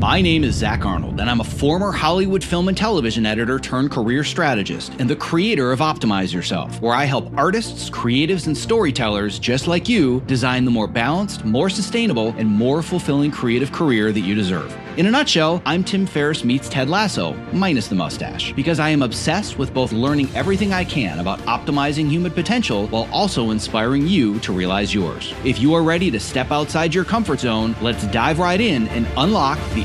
My name is Zach Arnold, and I'm a former Hollywood film and television editor turned career strategist and the creator of Optimize Yourself, where I help artists, creatives, and storytellers just like you design the more balanced, more sustainable, and more fulfilling creative career that you deserve. In a nutshell, I'm Tim Ferriss meets Ted Lasso, minus the mustache, because I am obsessed with both learning everything I can about optimizing human potential while also inspiring you to realize yours. If you are ready to step outside your comfort zone, let's dive right in and unlock the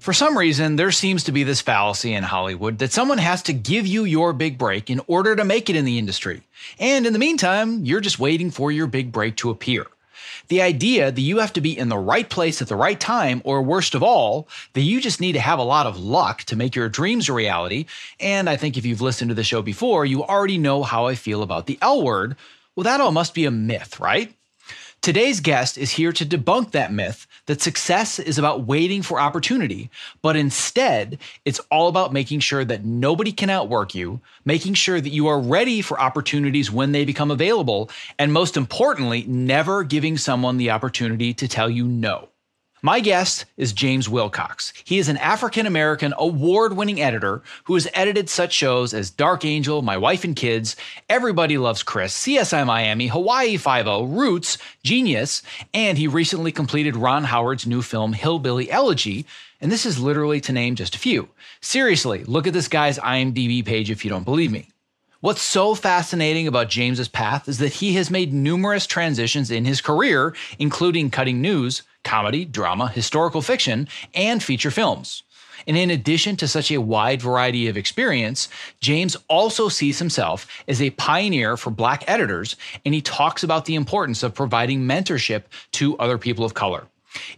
For some reason, there seems to be this fallacy in Hollywood that someone has to give you your big break in order to make it in the industry. And in the meantime, you're just waiting for your big break to appear. The idea that you have to be in the right place at the right time, or worst of all, that you just need to have a lot of luck to make your dreams a reality. And I think if you've listened to the show before, you already know how I feel about the L word. Well, that all must be a myth, right? Today's guest is here to debunk that myth that success is about waiting for opportunity, but instead, it's all about making sure that nobody can outwork you, making sure that you are ready for opportunities when they become available, and most importantly, never giving someone the opportunity to tell you no. My guest is James Wilcox. He is an African American award winning editor who has edited such shows as Dark Angel, My Wife and Kids, Everybody Loves Chris, CSI Miami, Hawaii Five-O, Roots, Genius, and he recently completed Ron Howard's new film Hillbilly Elegy. And this is literally to name just a few. Seriously, look at this guy's IMDb page if you don't believe me. What's so fascinating about James's path is that he has made numerous transitions in his career, including cutting news, comedy, drama, historical fiction, and feature films. And in addition to such a wide variety of experience, James also sees himself as a pioneer for Black editors, and he talks about the importance of providing mentorship to other people of color.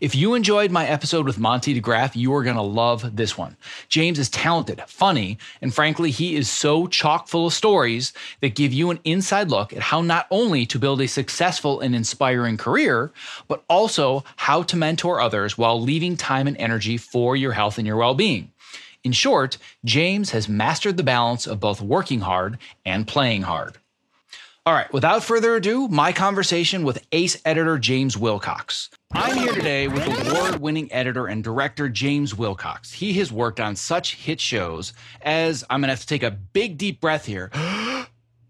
If you enjoyed my episode with Monty DeGraff, you are going to love this one. James is talented, funny, and frankly, he is so chock full of stories that give you an inside look at how not only to build a successful and inspiring career, but also how to mentor others while leaving time and energy for your health and your well being. In short, James has mastered the balance of both working hard and playing hard. All right, without further ado, my conversation with ace editor James Wilcox. I'm here today with award winning editor and director James Wilcox. He has worked on such hit shows as I'm going to have to take a big deep breath here.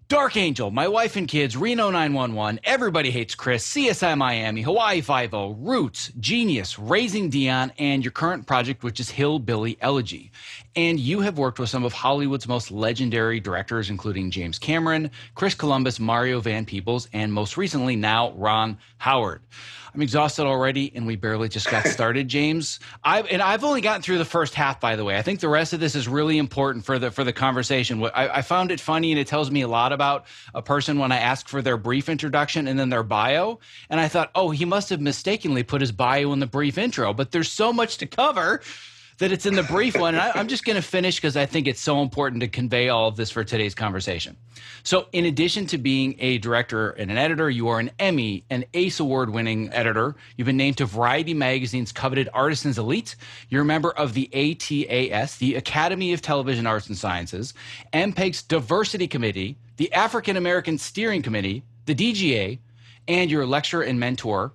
Dark Angel, My Wife and Kids, Reno 911, Everybody Hates Chris, CSI Miami, Hawaii Five-O, oh, Roots, Genius, Raising Dion, and your current project, which is Hillbilly Elegy. And you have worked with some of Hollywood's most legendary directors, including James Cameron, Chris Columbus, Mario Van Peebles, and most recently now Ron Howard. I'm exhausted already, and we barely just got started, James. I and I've only gotten through the first half, by the way. I think the rest of this is really important for the for the conversation. I, I found it funny, and it tells me a lot about a person when I ask for their brief introduction and then their bio. And I thought, oh, he must have mistakenly put his bio in the brief intro, but there's so much to cover that it's in the brief one. And I, am just going to finish because I think it's so important to convey all of this for today's conversation. So, in addition to being a director and an editor, you are an Emmy, an ACE award winning editor. You've been named to Variety Magazine's coveted Artisans Elite. You're a member of the ATAS, the Academy of Television Arts and Sciences, MPEG's Diversity Committee, the African American Steering Committee, the DGA, and you're a lecturer and mentor.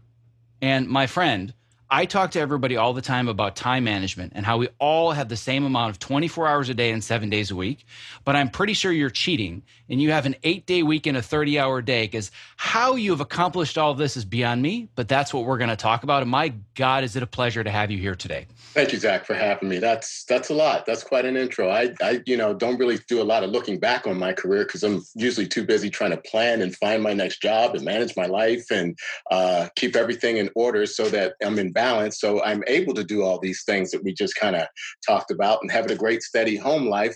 And my friend, I talk to everybody all the time about time management and how we all have the same amount of 24 hours a day and seven days a week. But I'm pretty sure you're cheating and you have an eight day week and a 30 hour day because how you have accomplished all this is beyond me. But that's what we're going to talk about. And my God, is it a pleasure to have you here today. Thank you, Zach, for having me. That's that's a lot. That's quite an intro. I, I you know, don't really do a lot of looking back on my career because I'm usually too busy trying to plan and find my next job and manage my life and uh, keep everything in order so that I'm in balance. So I'm able to do all these things that we just kind of talked about and having a great, steady home life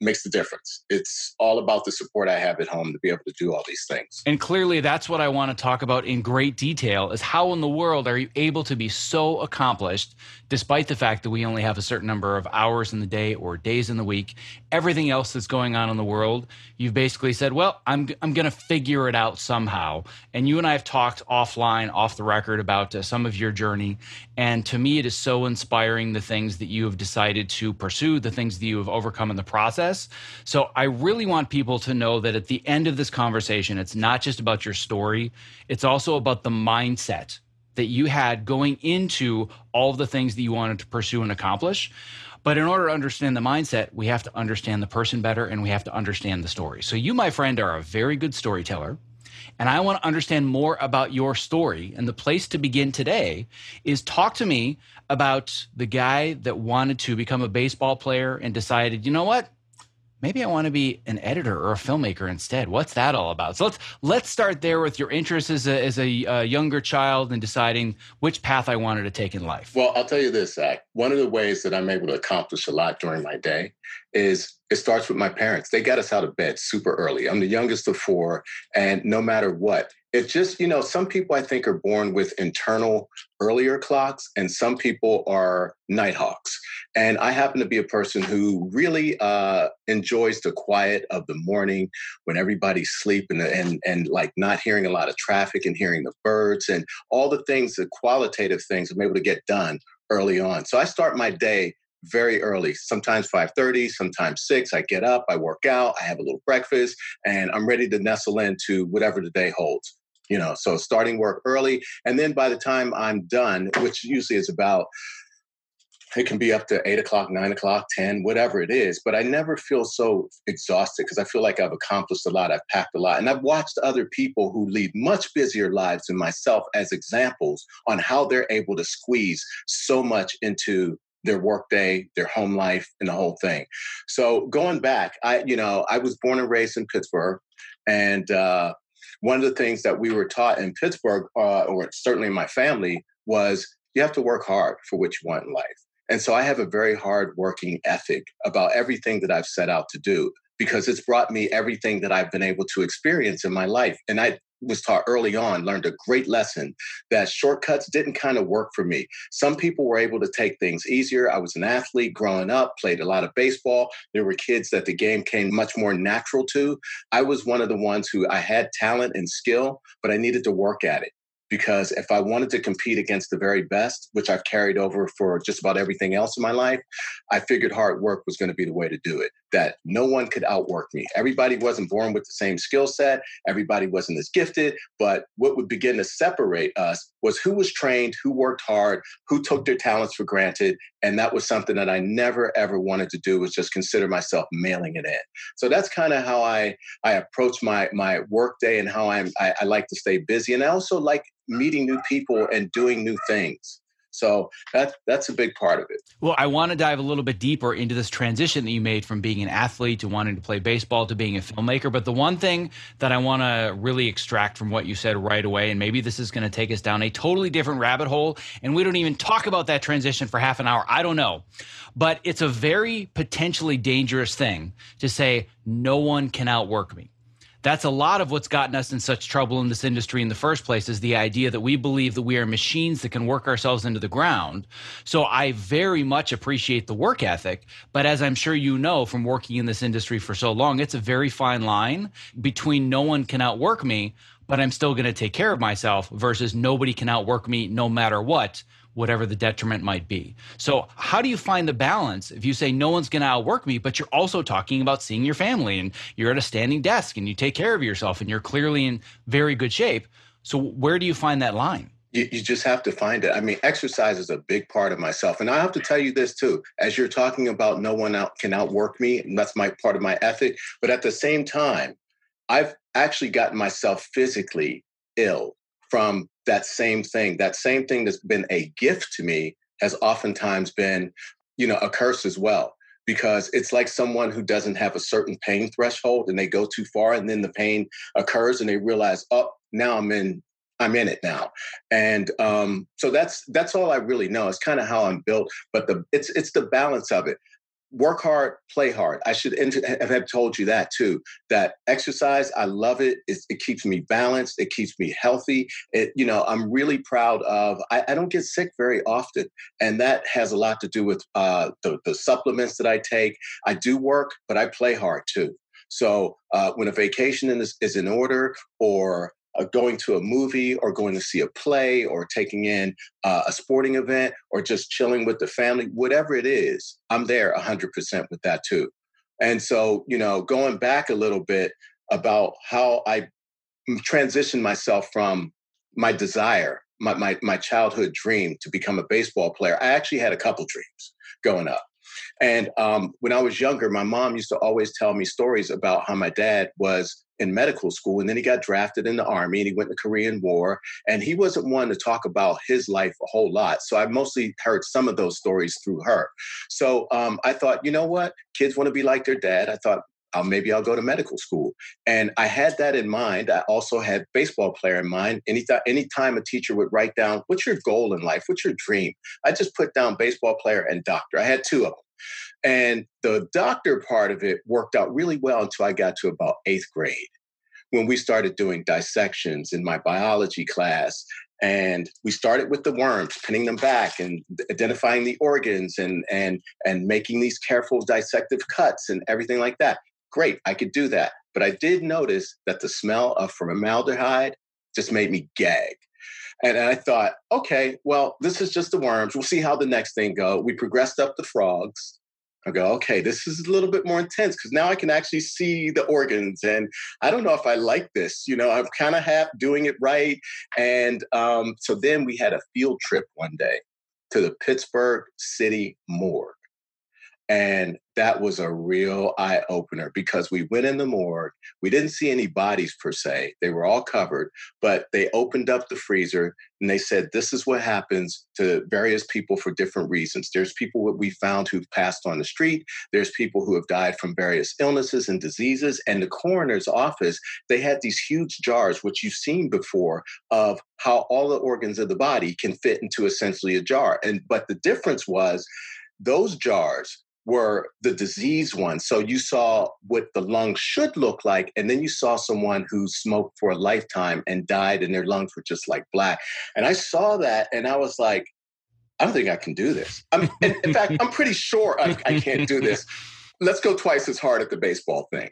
makes the difference. It's all about the support I have at home to be able to do all these things. And clearly that's what I want to talk about in great detail is how in the world are you able to be so accomplished despite the fact that we only have a certain number of hours in the day or days in the week, everything else that's going on in the world, you've basically said, "Well, I'm I'm going to figure it out somehow." And you and I have talked offline, off the record about uh, some of your journey, and to me it is so inspiring the things that you have decided to pursue, the things that you have overcome in the process process. So I really want people to know that at the end of this conversation, it's not just about your story, it's also about the mindset that you had going into all the things that you wanted to pursue and accomplish. But in order to understand the mindset, we have to understand the person better and we have to understand the story. So, you, my friend, are a very good storyteller. And I want to understand more about your story. And the place to begin today is talk to me about the guy that wanted to become a baseball player and decided, you know what? Maybe I want to be an editor or a filmmaker instead. What's that all about? So let's let's start there with your interest as a as a uh, younger child and deciding which path I wanted to take in life. Well, I'll tell you this, Zach. One of the ways that I'm able to accomplish a lot during my day is it starts with my parents. They got us out of bed super early. I'm the youngest of four, and no matter what, it's just you know some people I think are born with internal earlier clocks, and some people are nighthawks. And I happen to be a person who really uh, enjoys the quiet of the morning when everybody's sleeping and, and like not hearing a lot of traffic and hearing the birds and all the things, the qualitative things I'm able to get done early on. So I start my day very early sometimes 5.30 sometimes 6 i get up i work out i have a little breakfast and i'm ready to nestle into whatever the day holds you know so starting work early and then by the time i'm done which usually is about it can be up to eight o'clock, nine o'clock, 10, whatever it is. But I never feel so exhausted because I feel like I've accomplished a lot. I've packed a lot. And I've watched other people who lead much busier lives than myself as examples on how they're able to squeeze so much into their workday, their home life, and the whole thing. So going back, I, you know, I was born and raised in Pittsburgh. And uh, one of the things that we were taught in Pittsburgh, uh, or certainly in my family, was you have to work hard for what you want in life. And so I have a very hard working ethic about everything that I've set out to do because it's brought me everything that I've been able to experience in my life. And I was taught early on, learned a great lesson that shortcuts didn't kind of work for me. Some people were able to take things easier. I was an athlete growing up, played a lot of baseball. There were kids that the game came much more natural to. I was one of the ones who I had talent and skill, but I needed to work at it because if I wanted to compete against the very best, which I've carried over for just about everything else in my life, I figured hard work was going to be the way to do it. That no one could outwork me. Everybody wasn't born with the same skill set, everybody wasn't as gifted, but what would begin to separate us was who was trained, who worked hard, who took their talents for granted. And that was something that I never ever wanted to do was just consider myself mailing it in. So that's kind of how I I approach my my work day and how I'm I, I like to stay busy. And I also like meeting new people and doing new things. So that's that's a big part of it. Well, I want to dive a little bit deeper into this transition that you made from being an athlete to wanting to play baseball to being a filmmaker. But the one thing that I want to really extract from what you said right away, and maybe this is going to take us down a totally different rabbit hole, and we don't even talk about that transition for half an hour. I don't know. But it's a very potentially dangerous thing to say, no one can outwork me that's a lot of what's gotten us in such trouble in this industry in the first place is the idea that we believe that we are machines that can work ourselves into the ground. So I very much appreciate the work ethic, but as I'm sure you know from working in this industry for so long, it's a very fine line between no one can outwork me, but I'm still going to take care of myself versus nobody can outwork me no matter what whatever the detriment might be. So, how do you find the balance if you say no one's going to outwork me, but you're also talking about seeing your family and you're at a standing desk and you take care of yourself and you're clearly in very good shape? So where do you find that line? You, you, just have to find it. I mean, exercise is a big part of myself. And I have to tell you this too, as you're talking about no one out can outwork me, and that's my part of my ethic. But at the same time, I've actually gotten myself physically ill from that same thing. That same thing that's been a gift to me has oftentimes been, you know, a curse as well. Because it's like someone who doesn't have a certain pain threshold and they go too far and then the pain occurs and they realize, oh, now I'm in I'm in it now, and um, so that's that's all I really know. It's kind of how I'm built, but the it's it's the balance of it. Work hard, play hard. I should have told you that too. That exercise, I love it. it. It, keeps me balanced. It keeps me healthy. It, you know, I'm really proud of. I, I don't get sick very often, and that has a lot to do with uh, the the supplements that I take. I do work, but I play hard too. So uh, when a vacation is, is in order, or uh, going to a movie or going to see a play or taking in uh, a sporting event or just chilling with the family, whatever it is, I'm there 100% with that too. And so, you know, going back a little bit about how I transitioned myself from my desire, my, my, my childhood dream to become a baseball player, I actually had a couple dreams growing up. And um, when I was younger, my mom used to always tell me stories about how my dad was in medical school and then he got drafted in the army and he went to the korean war and he wasn't one to talk about his life a whole lot so i mostly heard some of those stories through her so um, i thought you know what kids want to be like their dad i thought oh, maybe I'll go to medical school. And I had that in mind. I also had baseball player in mind. Anytime, anytime a teacher would write down, what's your goal in life? What's your dream? I just put down baseball player and doctor. I had two of them. And the doctor part of it worked out really well until I got to about eighth grade when we started doing dissections in my biology class. And we started with the worms, pinning them back and identifying the organs and, and, and making these careful dissective cuts and everything like that. Great, I could do that. But I did notice that the smell of formaldehyde just made me gag. And I thought, okay, well, this is just the worms. We'll see how the next thing go. We progressed up the frogs. I go, okay, this is a little bit more intense because now I can actually see the organs, and I don't know if I like this. You know, I'm kind of half doing it right, and um, so then we had a field trip one day to the Pittsburgh City Morgue, and that was a real eye opener because we went in the morgue. We didn't see any bodies per se, they were all covered, but they opened up the freezer and they said, This is what happens to various people for different reasons. There's people that we found who've passed on the street, there's people who have died from various illnesses and diseases. And the coroner's office, they had these huge jars, which you've seen before, of how all the organs of the body can fit into essentially a jar. And but the difference was, those jars were the disease ones. So you saw what the lungs should look like, and then you saw someone who smoked for a lifetime and died, and their lungs were just like black. And I saw that, and I was like, I don't think I can do this. I'm, in, in fact, I'm pretty sure I, I, can't do this. Let's go twice as hard at the baseball thing,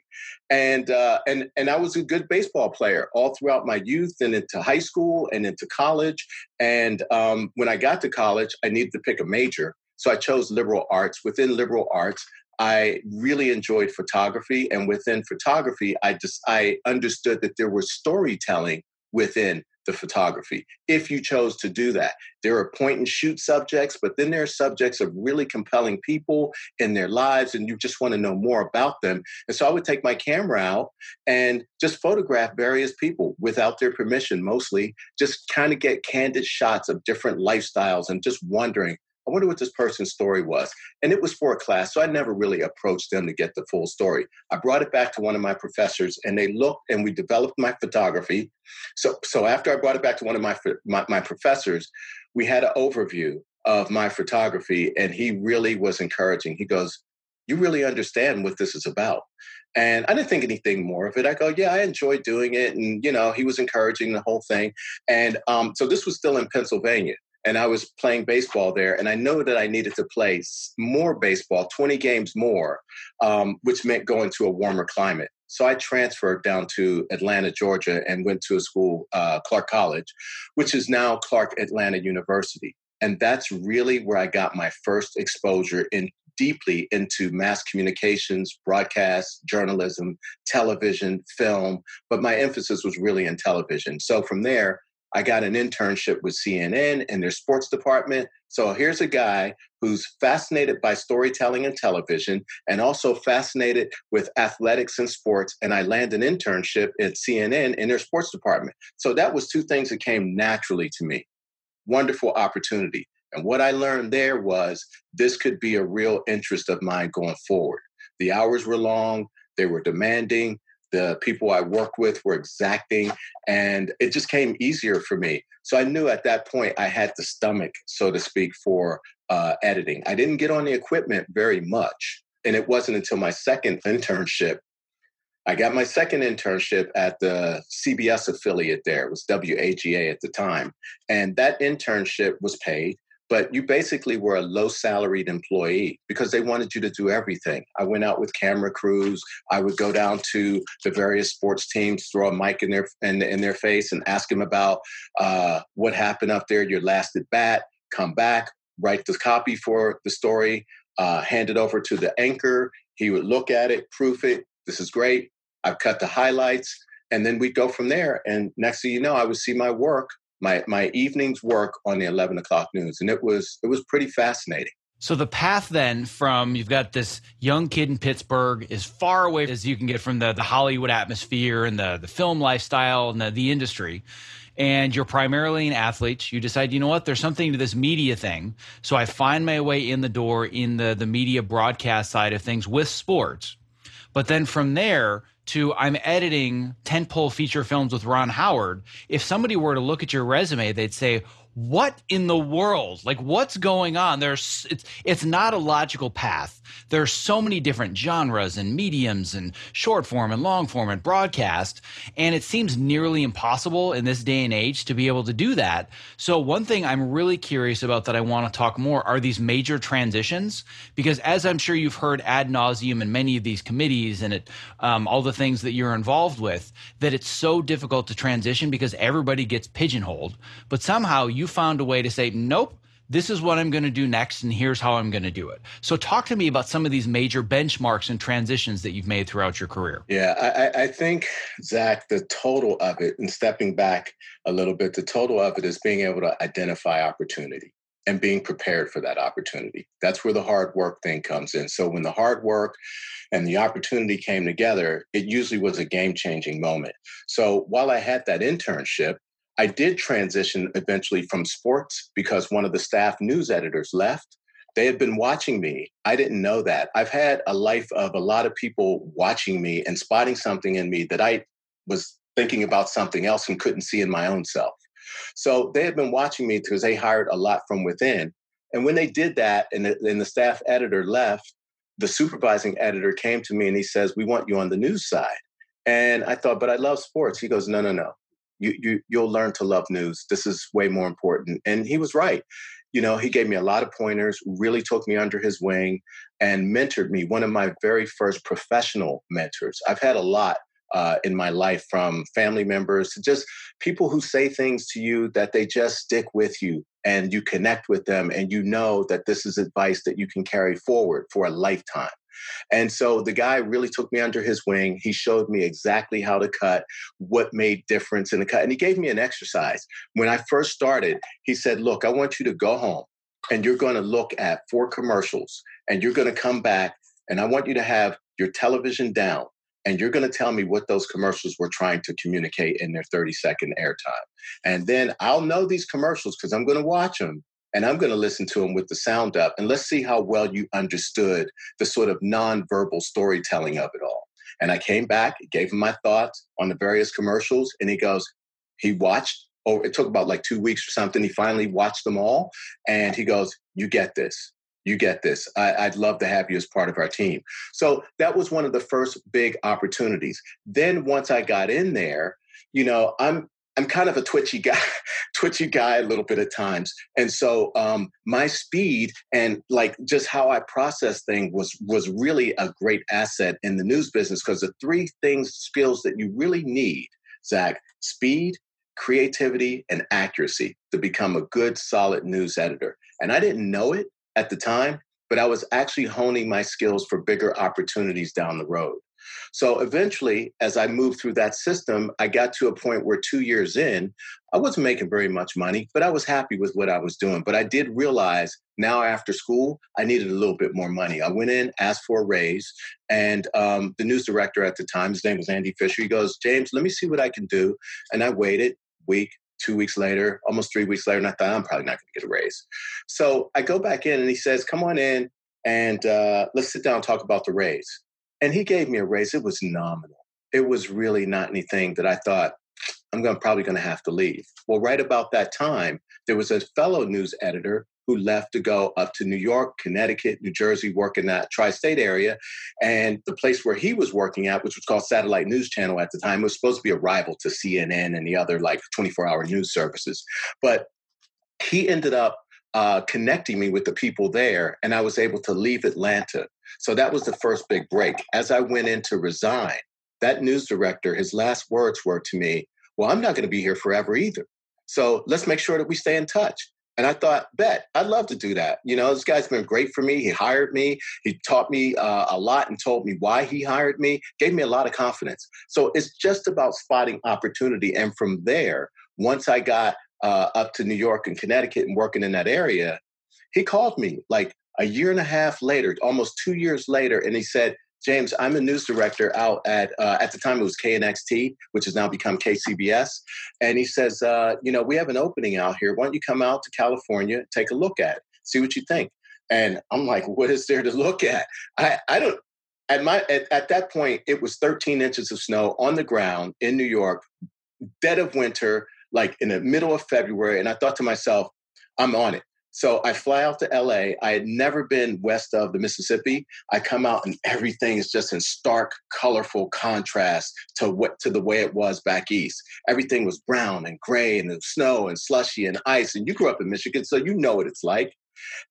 and uh, and and I was a good baseball player all throughout my youth and into high school and into college. And um, when I got to college, I needed to pick a major, so I chose liberal arts. Within liberal arts, I really enjoyed photography, and within photography, I just I understood that there was storytelling within the photography if you chose to do that. There are point and shoot subjects, but then there are subjects of really compelling people in their lives, and you just want to know more about them. And so I would take my camera out and just photograph various people without their permission, mostly, just kind of get candid shots of different lifestyles and just wondering I wonder what this person's story was. And it was for a class, so I never really approached them to get the full story. I brought it back to one of my professors, and they looked and we developed my photography. So, so after I brought it back to one of my, my, my professors, we had an overview of my photography, and he really was encouraging. He goes, You really understand what this is about. And I didn't think anything more of it. I go, yeah, I enjoy doing it. And, you know, he was encouraging the whole thing. And um, so this was still in Pennsylvania and I was playing baseball there, and I know that I needed to play more baseball, 20 games more, um, which meant going to a warmer climate. So I transferred down to Atlanta, Georgia, and went to a school, uh, Clark College, which is now Clark Atlanta University. And that's really where I got my first exposure in deeply into mass communications, broadcast, journalism, television, film, but my emphasis was really in television. So from there, I got an internship with CNN in their sports department. So here's a guy who's fascinated by storytelling and television and also fascinated with athletics and sports. And I land an internship at CNN in their sports department. So that was two things that came naturally to me. Wonderful opportunity. And what I learned there was this could be a real interest of mine going forward. The hours were long, they were demanding, the people I worked with were exacting, and it just came easier for me. So I knew at that point I had the stomach, so to speak, for uh, editing. I didn't get on the equipment very much. And it wasn't until my second internship. I got my second internship at the CBS affiliate there. It was WAGA at the time. And that internship was paid but you basically were a low salaried employee because they wanted you to do everything. I went out with camera crews. I would go down to the various sports teams, throw a mic in their in, in their face, and ask them about uh, what happened up there, your last at bat. Come back, write the copy for the story, uh, hand it over to the anchor. He would look at it, proof it. This is great. I've cut the highlights, and then we'd go from there. And next thing you know, I would see my work my my evenings work on the 11 o'clock news and it was it was pretty fascinating so the path then from you've got this young kid in Pittsburgh as far away as you can get from the, the Hollywood atmosphere and the, the film lifestyle and the, the industry. And you're primarily an athlete. You decide, you know what, there's something to this media thing. So I find my way in the door in the, the media broadcast side of things with sports. But then from there, to I'm editing tentpole feature films with Ron Howard, if somebody were to look at your resume, they'd say, what in the world? Like what's going on? There's it's it's not a logical path. There's so many different genres and mediums and short form and long form and broadcast and it seems nearly impossible in this day and age to be able to do that. So one thing i'm really curious about that i want to talk more are these major transitions because as i'm sure you've heard ad nauseum in many of these committees and it um, all the things that you're involved with that it's so difficult to transition because everybody gets pigeonholed but somehow you you found a way to say, nope, this is what I'm going to do next, and here's how I'm going to do it. So, talk to me about some of these major benchmarks and transitions that you've made throughout your career. Yeah, I, I, think, Zach, the total of it, and stepping back a little bit, the total of it is being able to identify opportunity and being prepared for that opportunity. That's where the hard work thing comes in. So, when the hard work and the opportunity came together, it usually was a game changing moment. So, while I had that internship, I did transition eventually from sports because one of the staff news editors left. They had been watching me. I didn't know that. I've had a life of a lot of people watching me and spotting something in me that I was thinking about something else and couldn't see in my own self. So they had been watching me because they hired a lot from within. And when they did that and the, and the staff editor left, the supervising editor came to me and he says, We want you on the news side. And I thought, but I love sports. He goes, No, no, no you, you you'll learn to love news. This is way more important. And he was right. You know, he gave me a lot of pointers, really took me under his wing and mentored me. One of my very first professional mentors. I've had a lot uh, in my life from family members to just people who say things to you that they just stick with you and you connect with them and you know that this is advice that you can carry forward for a lifetime. And so the guy really took me under his wing. He showed me exactly how to cut, what made difference in the cut. And he gave me an exercise. When I first started, he said, Look, I want you to go home and you're going to look at four commercials and you're going to come back and I want you to have your television down and you're going to tell me what those commercials were trying to communicate in their 30 second airtime. And then I'll know these commercials because I'm going to watch them and I'm going to listen to him with the sound up. And let's see how well you understood the sort of nonverbal storytelling of it all. And I came back, gave him my thoughts on the various commercials, and he goes, he watched, oh, it took about like two weeks or something. He finally watched them all, and he goes, You get this. You get this. I, would love to have you as part of our team. So that was one of the first big opportunities. Then once I got in there, you know, I'm I'm kind of a twitchy guy, twitchy guy a little bit at times. And so um, my speed and like just how I process things was was really a great asset in the news business because the three things, skills that you really need, Zach, speed, creativity, and accuracy to become a good, solid news editor. And I didn't know it at the time, but I was actually honing my skills for bigger opportunities down the road. So eventually, as I moved through that system, I got to a point where two years in, I wasn't making very much money, but I was happy with what I was doing. But I did realize now after school, I needed a little bit more money. I went in, asked for a raise, and um, the news director at the time, his name was Andy Fisher, he goes, James, let me see what I can do. And I waited week, two weeks later, almost three weeks later, and I thought, I'm probably not going to get a raise. So I go back in and he says, Come on in and uh, let's sit down and talk about the raise. And he gave me a raise. It was nominal. It was really not anything that I thought, I'm going, probably going to have to leave. Well, right about that time, there was a fellow news editor who left to go up to New York, Connecticut, New Jersey, work in that tri state area. And the place where he was working at, which was called Satellite News Channel at the time, was supposed to be a rival to CNN and the other like 24 hour news services. But he ended up uh, connecting me with the people there, and I was able to leave Atlanta. So that was the first big break. As I went in to resign, that news director, his last words were to me, Well, I'm not going to be here forever either. So let's make sure that we stay in touch. And I thought, bet, I'd love to do that. You know, this guy's been great for me. He hired me. He taught me uh, a lot and told me why he hired me, gave me a lot of confidence. So it's just about spotting opportunity. And from there, once I got uh, up to New York and Connecticut and working in that area, he called me like a year and a half later, almost two years later, and he said, James, I'm a news director out at uh, at the time it was KNXT, which has now become KCBS, and he says, uh, you know, we have an opening out here. Why don't you come out to California, take a look at, it, see what you think? And I'm like, what is there to look at? I I don't. At my at, at that point, it was 13 inches of snow on the ground in New York, dead of winter like in the middle of February, and I thought to myself, I'm on it. So I fly out to LA. I had never been west of the Mississippi. I come out and everything is just in stark, colorful contrast to what to the way it was back east. Everything was brown and gray and the snow and slushy and ice. And you grew up in Michigan, so you know what it's like.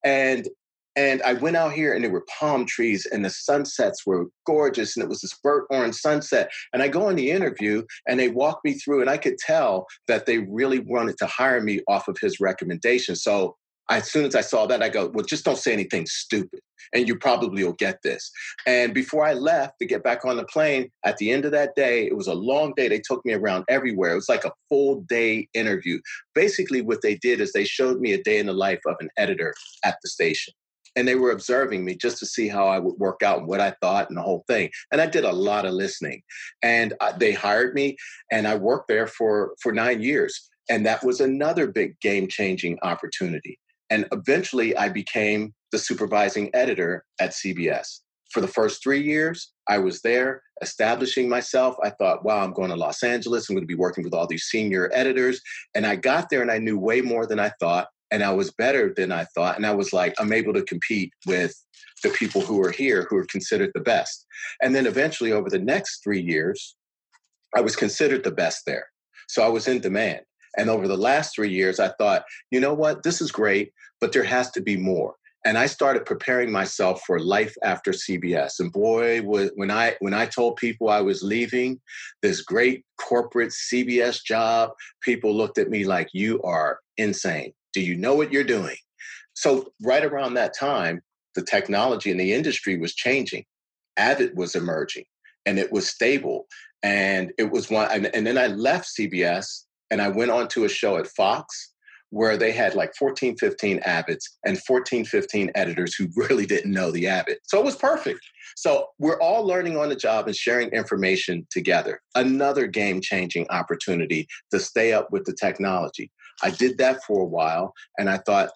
And and I went out here and there were palm trees and the sunsets were gorgeous and it was this burnt orange sunset. And I go in the interview and they walk me through and I could tell that they really wanted to hire me off of his recommendation. So as soon as I saw that, I go, well, just don't say anything stupid and you probably will get this. And before I left to get back on the plane, at the end of that day, it was a long day. They took me around everywhere. It was like a full day interview. Basically, what they did is they showed me a day in the life of an editor at the station and they were observing me just to see how I would work out and what I thought and the whole thing. And I did a lot of listening. And uh, they hired me, and I worked there for for nine years. And that was another big game changing opportunity. And eventually, I became the supervising editor at CBS. For the first three years, I was there establishing myself. I thought, wow, I'm going to Los Angeles. I'm going to be working with all these senior editors. And I got there and I knew way more than I thought and I was better than I thought. And I was like, I'm able to compete with the people who are here who are considered the best. And then eventually, over the next three years, I was considered the best there. So I was in demand. And over the last three years, I thought, you know what, this is great, but there has to be more. And I started preparing myself for life after CBS. And boy, when I when I told people I was leaving this great corporate CBS job, people looked at me like you are insane. Do you know what you're doing? So, right around that time, the technology in the industry was changing. Avid was emerging and it was stable. And it was one, and, and then I left CBS and I went on to a show at Fox where they had like 14, 15 Avids and 14, 15 editors who really didn't know the Avid. So it was perfect. So we're all learning on the job and sharing information together. Another game changing opportunity to stay up with the technology. I did that for a while and I thought,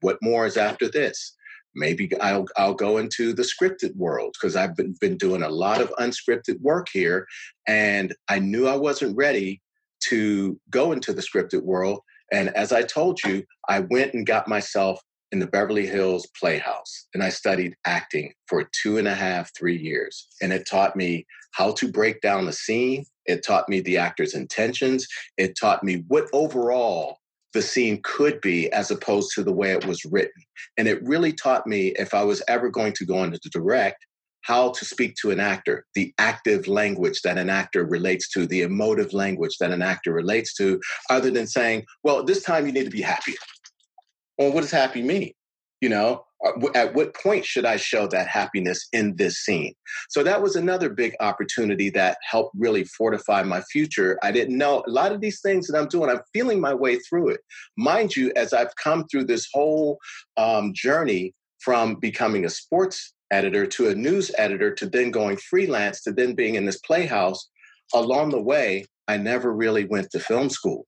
what more is after this? Maybe I'll, I'll go into the scripted world because I've been, been doing a lot of unscripted work here. And I knew I wasn't ready to go into the scripted world. And as I told you, I went and got myself in the Beverly Hills Playhouse and I studied acting for two and a half, three years. And it taught me how to break down the scene. It taught me the actor's intentions. It taught me what overall the scene could be as opposed to the way it was written. And it really taught me if I was ever going to go into direct, how to speak to an actor, the active language that an actor relates to, the emotive language that an actor relates to, other than saying, well, this time you need to be happy. Well, what does happy mean? You know, uh, at what point should I show that happiness in this scene? So that was another big opportunity that helped really fortify my future. I didn't know a lot of these things that I'm doing, I'm feeling my way through it. Mind you, as I've come through this whole um, journey from becoming a sports editor to a news editor to then going freelance to then being in this playhouse, along the way, I never really went to film school.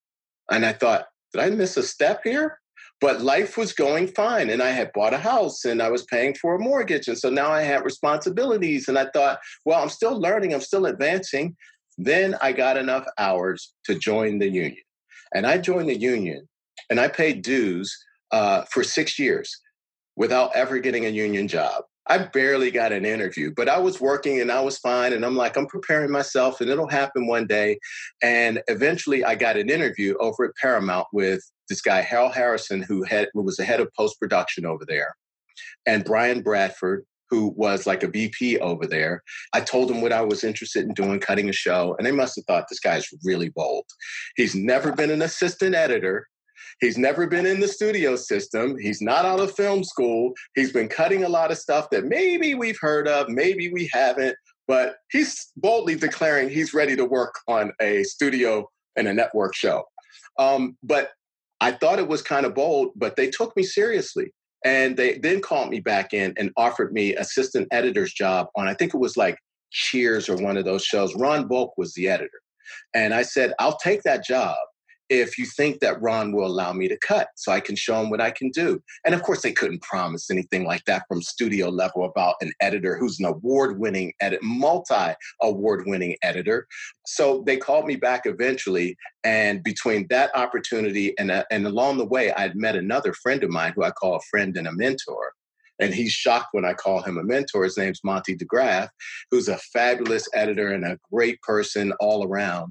And I thought, did I miss a step here? But life was going fine. And I had bought a house and I was paying for a mortgage. And so now I had responsibilities. And I thought, well, I'm still learning, I'm still advancing. Then I got enough hours to join the union. And I joined the union and I paid dues uh, for six years without ever getting a union job. I barely got an interview, but I was working and I was fine. And I'm like, I'm preparing myself and it'll happen one day. And eventually I got an interview over at Paramount with this guy, Harold Harrison, who, had, who was the head of post production over there, and Brian Bradford, who was like a VP over there. I told him what I was interested in doing, cutting a show, and they must have thought this guy's really bold. He's never been an assistant editor. He's never been in the studio system. He's not out of film school. He's been cutting a lot of stuff that maybe we've heard of, maybe we haven't, but he's boldly declaring he's ready to work on a studio and a network show. Um, but I thought it was kind of bold, but they took me seriously. And they then called me back in and offered me assistant editor's job on, I think it was like Cheers or one of those shows. Ron Volk was the editor. And I said, I'll take that job if you think that Ron will allow me to cut so I can show him what I can do. And of course, they couldn't promise anything like that from studio level about an editor who's an award winning edit, multi award winning editor. So they called me back eventually. And between that opportunity and, uh, and along the way, I'd met another friend of mine who I call a friend and a mentor. And he's shocked when I call him a mentor. His name's Monty DeGraff, who's a fabulous editor and a great person all around.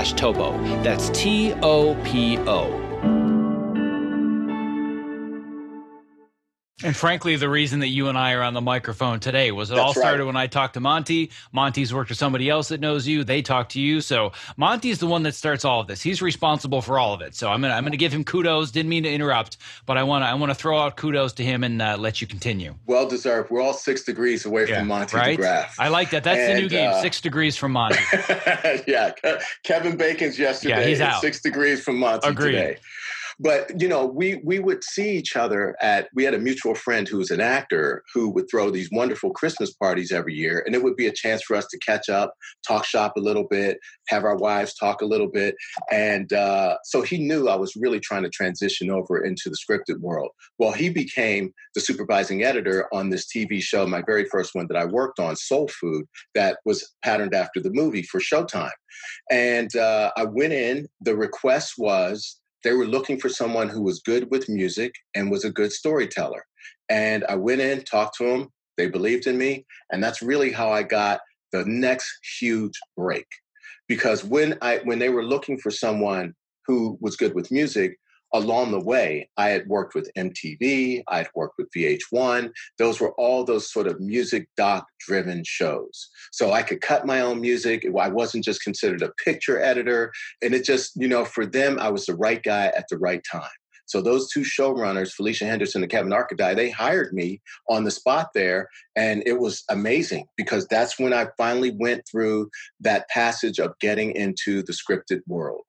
topo. That's T-O-P-O. And frankly, the reason that you and I are on the microphone today was it That's all started right. when I talked to Monty. Monty's worked with somebody else that knows you. They talk to you. So Monty's the one that starts all of this. He's responsible for all of it. So I'm gonna I'm gonna give him kudos. Didn't mean to interrupt, but I wanna I wanna throw out kudos to him and uh, let you continue. Well deserved. We're all six degrees away yeah, from Monty right? DeGraff. I like that. That's and, the new game. Uh, six degrees from Monty. yeah, Kevin Bacon's yesterday. Yeah, he's out. Six degrees from Monty Agreed. today. But you know, we we would see each other at. We had a mutual friend who was an actor who would throw these wonderful Christmas parties every year, and it would be a chance for us to catch up, talk shop a little bit, have our wives talk a little bit, and uh, so he knew I was really trying to transition over into the scripted world. Well, he became the supervising editor on this TV show, my very first one that I worked on, Soul Food, that was patterned after the movie for Showtime. And uh, I went in, the request was they were looking for someone who was good with music and was a good storyteller. And I went in, talked to them, they believed in me. And that's really how I got the next huge break. Because when I when they were looking for someone who was good with music, along the way, I had worked with MTV, I had worked with VH1. Those were all those sort of music doc driven shows. So I could cut my own music. I wasn't just considered a picture editor. And it just, you know, for them, I was the right guy at the right time. So those two showrunners, Felicia Henderson and Kevin Arkadie, they hired me on the spot there. And it was amazing because that's when I finally went through that passage of getting into the scripted world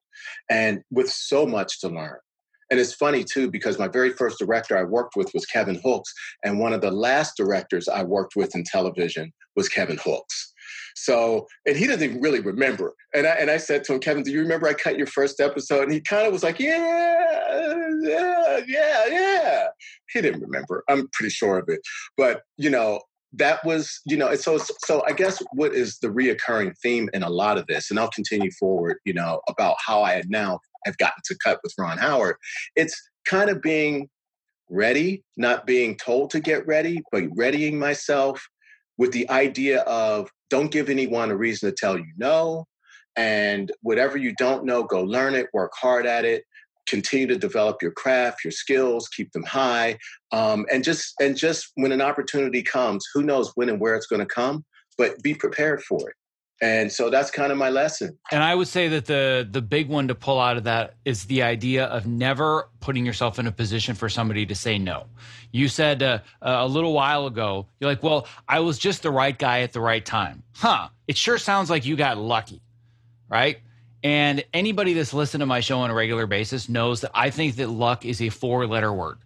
and with so much to learn. And it's funny too, because my very first director I worked with was Kevin Hooks. And one of the last directors I worked with in television was Kevin Hooks. So, and he doesn't even really remember. And I, and I said to him, Kevin, do you remember I cut your first episode? And he kind of was like, yeah, yeah, yeah, yeah. He didn't remember. I'm pretty sure of it. But, you know, that was, you know, so so I guess what is the reoccurring theme in a lot of this, and I'll continue forward, you know, about how I now have gotten to cut with Ron Howard. It's kind of being ready, not being told to get ready, but readying myself with the idea of don't give anyone a reason to tell you no. And whatever you don't know, go learn it, work hard at it, continue to develop your craft, your skills, keep them high. Um, and just and just when an opportunity comes, who knows when and where it's going to come, but be prepared for it. And so that's kind of my lesson. And i would say that the the big one to pull out of that is the idea of never putting yourself in a position for somebody to say no. You said uh, a little while ago you're like well i was just the right guy at the right time. Huh it sure sounds like you got lucky right and anybody that's listened to my show on a regular basis knows that i think that luck is a four letter word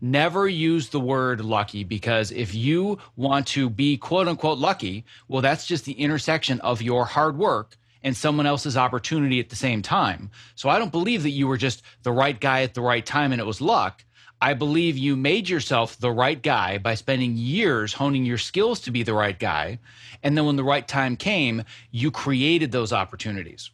never use the word lucky because if you want to be quote unquote lucky, well, that's just the intersection of your hard work and someone else's opportunity at the same time. So I don't believe that you were just the right guy at the right time and it was luck. I believe you made yourself the right guy by spending years honing your skills to be the right guy. And then when the right time came, you created those opportunities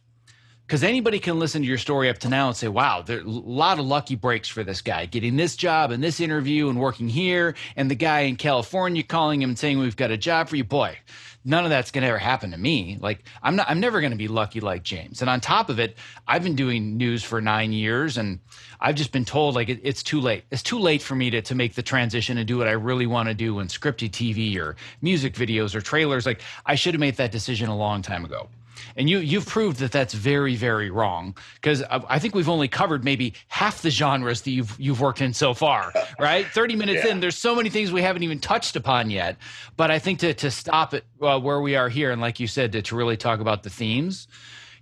because anybody can listen to your story up to now and say, wow, there are a lot of lucky breaks for this guy getting this job and this interview and working here, and the guy in California calling him and saying, we've got a job for you. Boy, none of that's going to ever happen to me. Like, I'm not, I'm never going to be lucky like James. And on top of it, I've been doing news for nine years and I've just been told like it, it's too late. It's too late for me to, to make the transition and do what I really want to do in scripted TV or music videos or trailers. Like, I should have made that decision a long time ago. And you you've proved that that's very very wrong because I think we've only covered maybe half the genres that you've you've worked in so far, right? Thirty minutes yeah. in, there's so many things we haven't even touched upon yet. But I think to to stop it uh, where we are here, and like you said, to, to really talk about the themes,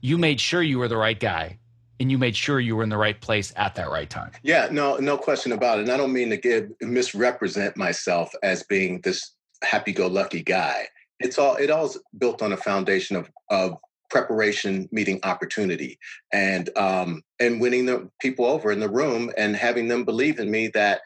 you made sure you were the right guy and you made sure you were in the right place at that right time. Yeah, no, no question about it. And I don't mean to give misrepresent myself as being this happy-go-lucky guy. It's all it all's built on a foundation of of preparation meeting opportunity. And um, and winning the people over in the room and having them believe in me that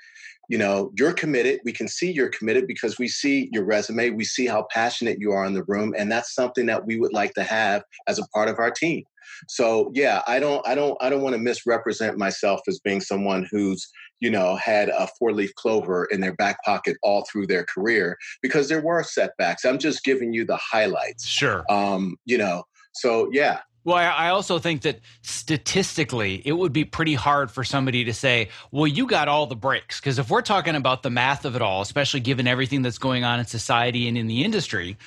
you know you're committed we can see you're committed because we see your resume we see how passionate you are in the room and that's something that we would like to have as a part of our team. So yeah i don't i don't i don't want to misrepresent myself as being someone who's you know had a four leaf clover in their back pocket all through their career because there were setbacks i'm just giving you the highlights sure um you know so yeah. Well, I also think that statistically, it would be pretty hard for somebody to say, well, you got all the breaks. Because if we're talking about the math of it all, especially given everything that's going on in society and in the industry,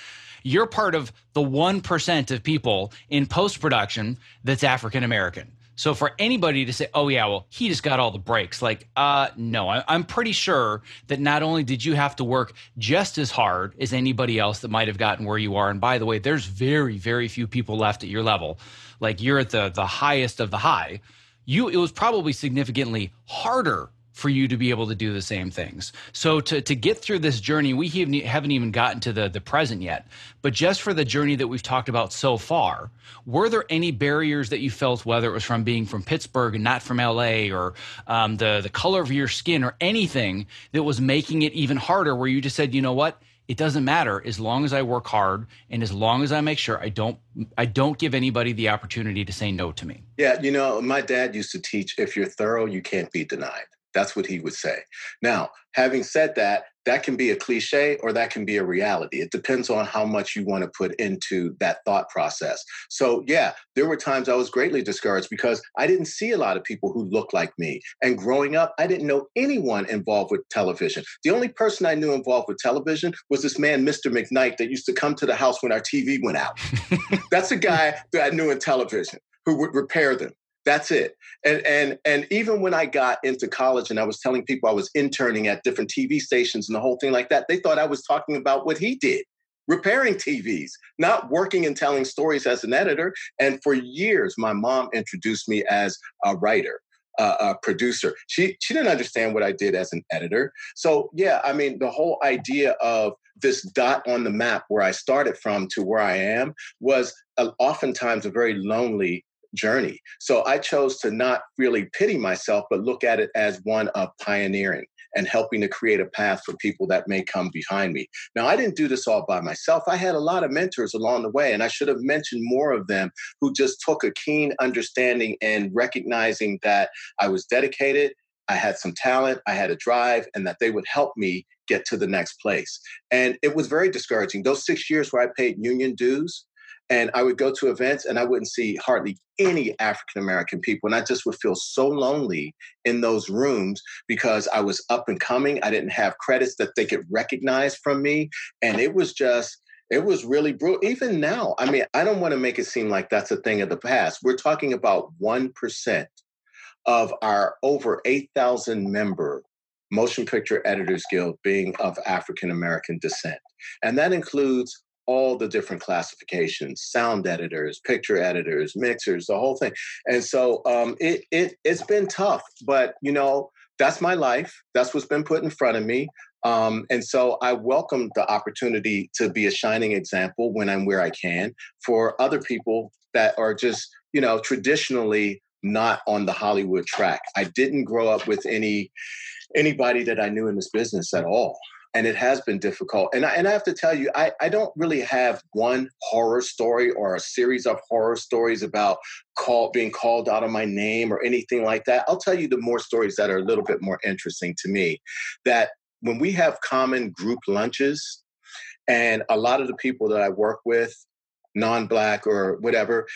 you're part of the 1% of people in post production that's African American. So for anybody to say, "Oh yeah, well he just got all the breaks," like, uh, no, I, I'm pretty sure that not only did you have to work just as hard as anybody else that might have gotten where you are, and by the way, there's very, very few people left at your level. Like you're at the the highest of the high. you it was probably significantly harder for you to be able to do the same things. So to to get through this journey, we haven't even gotten to the the present yet. But just for the journey that we've talked about so far, were there any barriers that you felt, whether it was from being from Pittsburgh and not from LA, or um, the the color of your skin, or anything that was making it even harder? Where you just said, you know what? It doesn't matter as long as I work hard and as long as I make sure I don't I don't give anybody the opportunity to say no to me. Yeah, you know, my dad used to teach if you're thorough, you can't be denied. That's what he would say. Now, having said that, that can be a cliche or that can be a reality. It depends on how much you want to put into that thought process. So, yeah, there were times I was greatly discouraged because I didn't see a lot of people who looked like me. And growing up, I didn't know anyone involved with television. The only person I knew involved with television was this man, Mr. McKnight, that used to come to the house when our TV went out. That's a guy that I knew in television who would repair them. That's it. And and and even when I got into college and I was telling people I was interning at different TV stations and the whole thing like that, they thought I was talking about what he did, repairing TVs, not working and telling stories as an editor. And for years, my mom introduced me as a writer. Uh, a producer. She she didn't understand what I did as an editor. So yeah, I mean the whole idea of this dot on the map where I started from to where I am was uh, oftentimes a very lonely journey. So I chose to not really pity myself, but look at it as one of pioneering and helping to create a path for people that may come behind me. Now, I didn't do this all by myself. I had a lot of mentors along the way, and I should have mentioned more of them who just took a keen understanding and recognizing that I was dedicated. I had some talent, I had a drive, and that they would help me get to the next place. And it was very discouraging. Those six years where I paid union dues, and I would go to events and I wouldn't see hardly any African American people. And I just would feel so lonely in those rooms because I was up and coming. I didn't have credits that they could recognize from me. And it was just, it was really brutal. Even now, I mean, I don't want to make it seem like that's a thing of the past. We're talking about 1% of our over 8,000 member Motion Picture Editors Guild being of African American descent. And that includes all the different classifications sound editors picture editors mixers the whole thing. And so um, it, it it's been tough but you know that's my life. That's what's been put in front of me. Um, and so i welcome the opportunity to be a shining example when i'm where i can for other people that are just you know traditionally not on the hollywood track. I didn't grow up with any anybody that i knew in this business at all and it has been difficult. And I, and I have to tell you, I, I don't really have one horror story or a series of horror stories about call, being called out on my name or anything like that. I'll tell you the more stories that are a little bit more interesting to me. That when we have common group lunches, and a lot of the people that I work with, non black or whatever,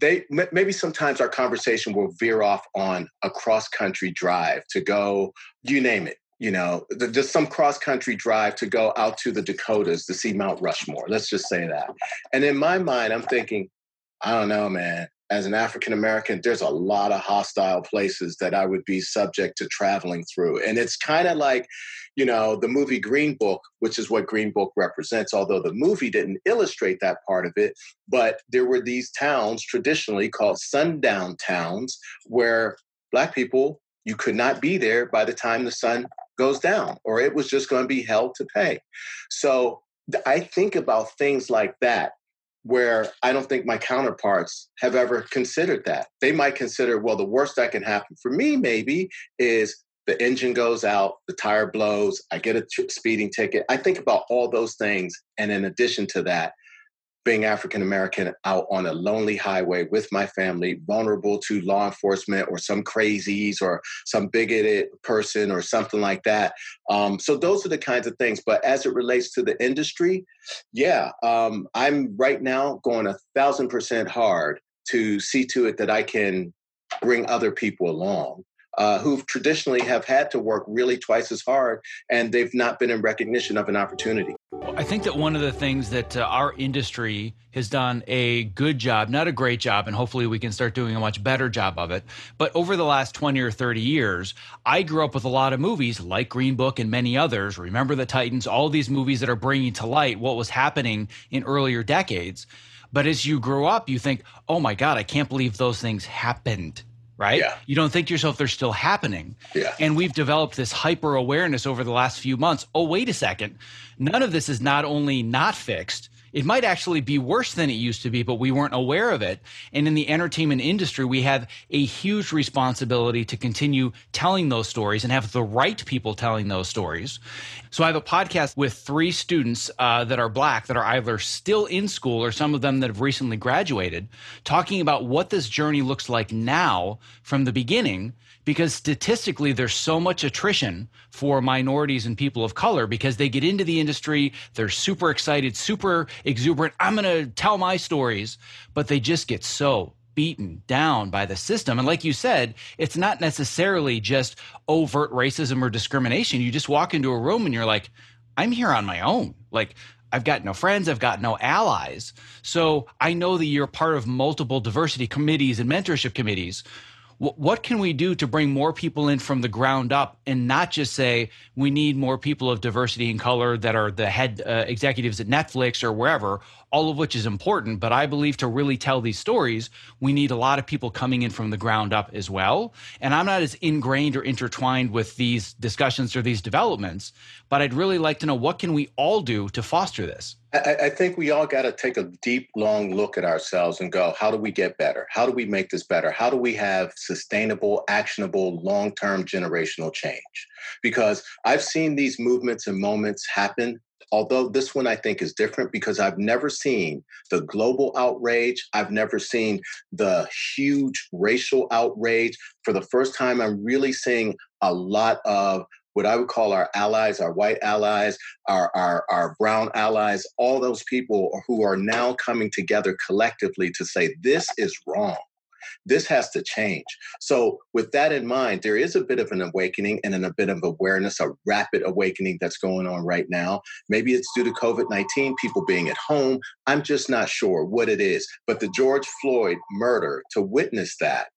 they maybe sometimes our conversation will veer off on a cross country drive to go you name it you know, just some cross country drive to go out to the Dakotas to see Mount Rushmore. Let's just say that. And in my mind, I'm thinking, I don't know, man. As an African American, there's a lot of hostile places that I would be subject to traveling through. And it's kind of like, you know, the movie Green Book, which is what Green Book represents, although the movie didn't illustrate that part of it. But there were these towns traditionally called sundown towns where Black people you could not be there by the time the sun goes down, or it was just going to be held to pay. So I think about things like that where I don't think my counterparts have ever considered that. They might consider, well, the worst that can happen for me maybe is the engine goes out, the tire blows, I get a speeding ticket. I think about all those things. And in addition to that, being African American out on a lonely highway with my family, vulnerable to law enforcement or some crazies or some bigoted person or something like that. Um, so those are the kinds of things. But as it relates to the industry, yeah, um, I'm right now going a thousand percent hard to see to it that I can bring other people along uh, who traditionally have had to work really twice as hard and they've not been in recognition of an opportunity. I think that one of the things that uh, our industry has done a good job, not a great job, and hopefully we can start doing a much better job of it. But over the last 20 or 30 years, I grew up with a lot of movies like Green Book and many others, Remember the Titans, all these movies that are bringing to light what was happening in earlier decades. But as you grow up, you think, oh my God, I can't believe those things happened right? Yeah. You don't think to yourself they're still happening. Yeah. And we've developed this hyper awareness over the last few months. Oh, wait a second. None of this is not only not fixed, it might actually be worse than it used to be, but we weren't aware of it. And in the entertainment industry, we have a huge responsibility to continue telling those stories and have the right people telling those stories. So I have a podcast with three students uh, that are black that are either still in school or some of them that have recently graduated, talking about what this journey looks like now from the beginning because statistically there's so much attrition for minorities and people of color because they get into the industry they're super excited super exuberant. I'm going to tell my stories but they just get so beaten down by the system. And like you said it's not necessarily just overt racism or discrimination. You just walk into a room and you're like i'm here on my own. Like I've got no friends, I've got no allies. So I know that you're part of multiple diversity committees and mentorship committees what can we do to bring more people in from the ground up and not just say we need more people of diversity and color that are the head uh, executives at Netflix or wherever, all of which is important. But I believe to really tell these stories, we need a lot of people coming in from the ground up as well. And I'm not as ingrained or intertwined with these discussions or these developments, but I'd really like to know what can we all do to foster this? I, I think we all got to take a deep, long look at ourselves and go, how do we get better? How do we make this better? How do we have sustainable, actionable, long term generational change? Because I've seen these movements and moments happen although this one I think is different because I've never seen the global outrage. I've never seen the huge racial outrage. For the first time, I'm really seeing a lot of what I would call our allies, our white allies, our, our, our brown allies, all those people who are now coming together collectively to say, this is wrong. This has to change. So, with that in mind, there is a bit of an awakening and a bit of awareness, a rapid awakening that's going on right now. Maybe it's due to COVID 19, people being at home. I'm just not sure what it is. But the George Floyd murder, to witness that,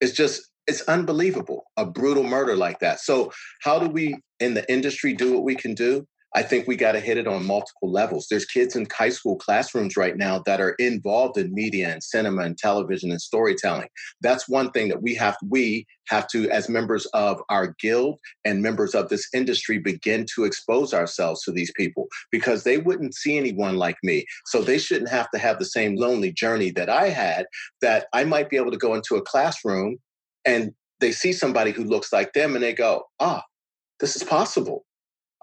is just it's unbelievable a brutal murder like that. So how do we in the industry do what we can do? I think we got to hit it on multiple levels. There's kids in high school classrooms right now that are involved in media and cinema and television and storytelling. That's one thing that we have we have to as members of our guild and members of this industry begin to expose ourselves to these people because they wouldn't see anyone like me. So they shouldn't have to have the same lonely journey that i had that i might be able to go into a classroom and they see somebody who looks like them and they go, ah, this is possible.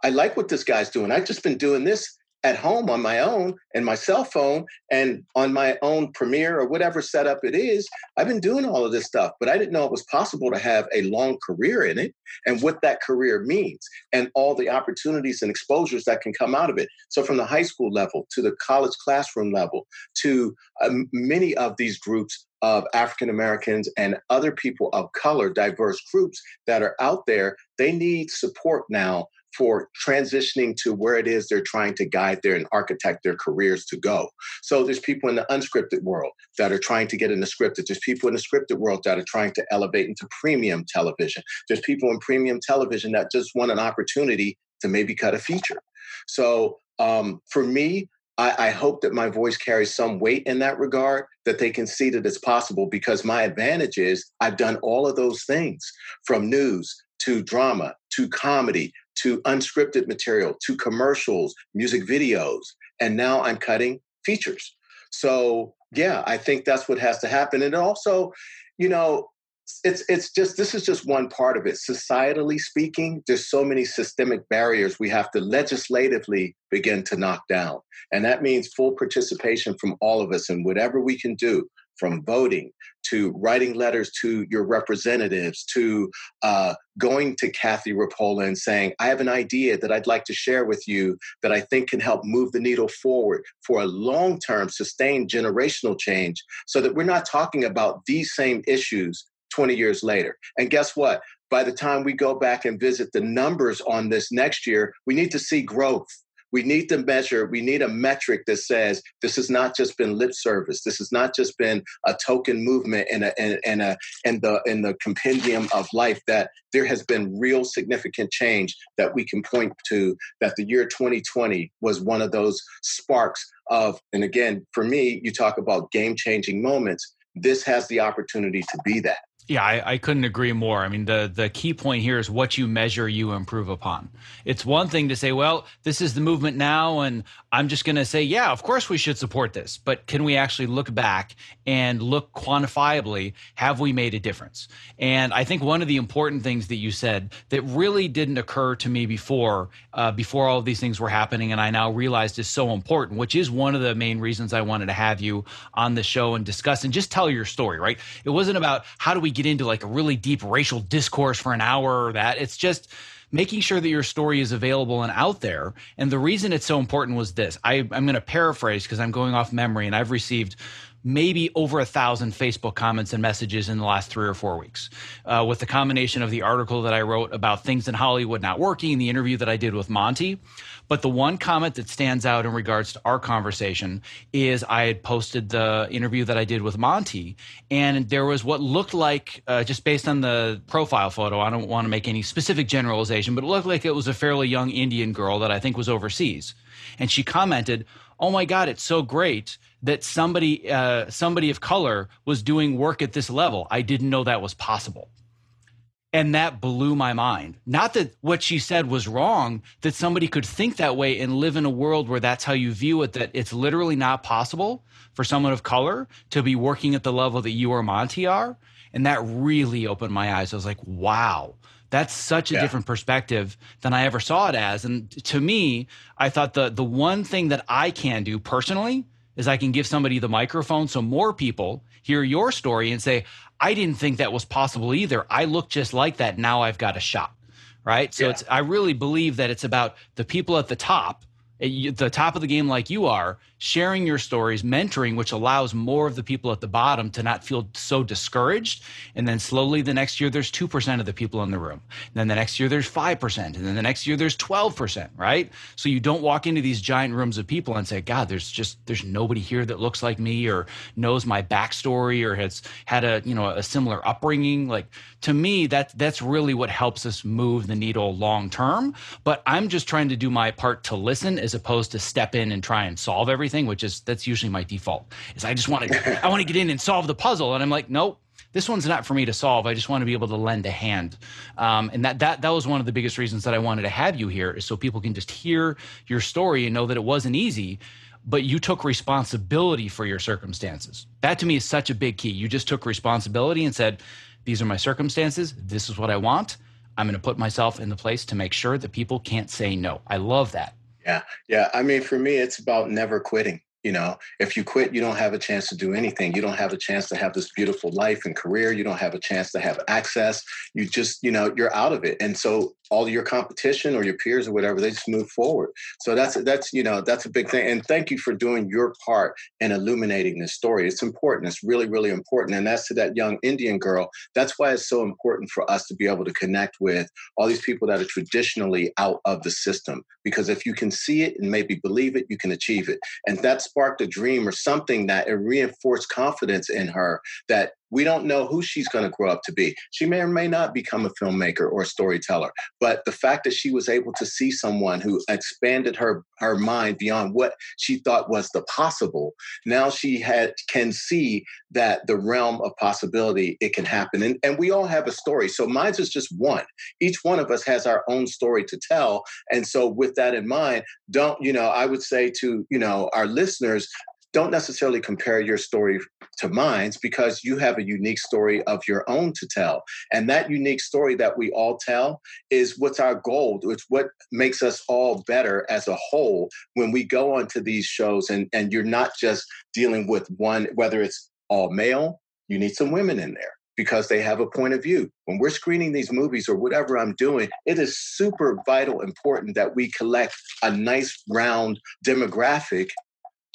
I like what this guy's doing. I've just been doing this at home on my own and my cell phone and on my own Premiere or whatever setup it is. I've been doing all of this stuff, but I didn't know it was possible to have a long career in it and what that career means and all the opportunities and exposures that can come out of it. So, from the high school level to the college classroom level to uh, many of these groups of African Americans and other people of color, diverse groups that are out there, they need support now for transitioning to where it is they're trying to guide their and architect their careers to go. So there's people in the unscripted world that are trying to get into scripted. There's people in the scripted world that are trying to elevate into premium television. There's people in premium television that just want an opportunity to maybe cut a feature. So um, for me, I, I, hope that my voice carries some weight in that regard, that they can see that it's possible because my advantage is I've done all of those things from news to drama to comedy to unscripted material to commercials, music videos, and now I'm cutting features. So, yeah, I think that's what has to happen. And also, you know, it's it's just this is just one part of it. Societally speaking there's so many systemic barriers we have to legislatively begin to knock down. And that means full participation from all of us and whatever we can do from voting to writing letters to your representatives to uh, going to Cathy Repola and saying, I have an idea that I'd like to share with you that I think can help move the needle forward for a long term, sustained generational change so that we're not talking about these same issues 20 years later. And guess what? By the time we go back and visit the numbers on this next year, we need to see growth. We need to measure, we need a metric that says this has not just been lip service. This has not just been a token movement in a in, in a in the in the compendium of life, that there has been real significant change that we can point to that the year 2020 was one of those sparks of, and again, for me, you talk about game changing moments. This has the opportunity to be that. Yeah, I, I, couldn't agree more. I mean, the the key point here is what you measure, you improve upon. It's one thing to say, well, this is the movement now, and I'm just going to say, yeah, of course we should support this. But can we actually look back and look quantifiably? Have we made a difference? And I think one of the important things that you said that really didn't occur to me before, uh, before all of these things were happening, and I now realized is so important, which is one of the main reasons I wanted to have you on the show and discuss and just tell your story. Right? It wasn't about how do we get into like a really deep racial discourse for an hour or that. It's just making sure that your story is available and out there. And the reason it's so important was this I, am going to paraphrase because I'm going off memory and I've received maybe over a thousand Facebook comments and messages in the last three or four weeks, uh, with the combination of the article that I wrote about things in Hollywood not working, the interview that I did with Monty. But the one comment that stands out in regards to our conversation is I had posted the interview that I did with Monty, and there was what looked like, uh, just based on the profile photo, I don't want to make any specific generalization, but it looked like it was a fairly young Indian girl that I think was overseas. And she commented, Oh my God, it's so great that somebody, uh, somebody of color was doing work at this level. I didn't know that was possible. And that blew my mind. Not that what she said was wrong, that somebody could think that way and live in a world where that's how you view it, that it's literally not possible for someone of color to be working at the level that you or Monty are. And that really opened my eyes. I was like, wow, that's such a yeah. different perspective than I ever saw it as. And to me, I thought the the one thing that I can do personally is I can give somebody the microphone so more people hear your story and say, I didn't think that was possible either. I look just like that. Now I've got a shot. Right. So yeah. it's, I really believe that it's about the people at the top eh, at the top of the game like you are sharing your stories mentoring which allows more of the people at the bottom to not feel so discouraged. And then slowly the next year there's 2% of the people in the room. And then the next year there's 5% and then the next year there's 12% right? So you don't walk into these giant rooms of people and say god there's just there's nobody here that looks like me or knows my backstory or has had a you know a similar upbringing. Like to me that that's really what helps us move the needle long term. But i'm just trying to do my part to listen as opposed to step in and try and solve everything, which is that's usually my default. Is I just want to I want to get in and solve the puzzle, and I'm like, nope. This one's not for me to solve. I just want to be able to lend a hand, um, and that that that was one of the biggest reasons that I wanted to have you here, is so people can just hear your story and know that it wasn't easy, but you took responsibility for your circumstances. That to me is such a big key. You just took responsibility and said, "These are my circumstances. This is what I want. I'm going to put myself in the place to make sure that people can't say no." I love that. Yeah. Yeah. I mean, for me, it's about never quitting. You know, if you quit, you don't have a chance to do anything. You don't have a chance to have this beautiful life and career. You don't have a chance to have access. You just, you know, you're out of it. And so all your competition or your peers or whatever, they just move forward. So that's that's you know that's a big thing. And thank you for doing your part in illuminating this story. It's important. It's really really important. And as to that young Indian girl, that's why it's so important for us to be able to connect with all these people that are traditionally out of the system. Because if you can see it and maybe believe it, you can achieve it. And that sparked a dream or something that it reinforced confidence in her that we don't know who she's going to grow up to be. She may or may not become a filmmaker or a storyteller, but the fact that she was able to see someone who expanded her her mind beyond what she thought was the possible, now she had can see that the realm of possibility it can happen. And, and we all have a story. So mine's is just one. Each one of us has our own story to tell. And so with that in mind, don't, you know, I would say to, you know, our listeners, don't necessarily compare your story to mine's because you have a unique story of your own to tell. And that unique story that we all tell is what's our goal. It's what makes us all better as a whole when we go onto these shows and, and you're not just dealing with one, whether it's all male, you need some women in there because they have a point of view. When we're screening these movies or whatever I'm doing, it is super vital important that we collect a nice round demographic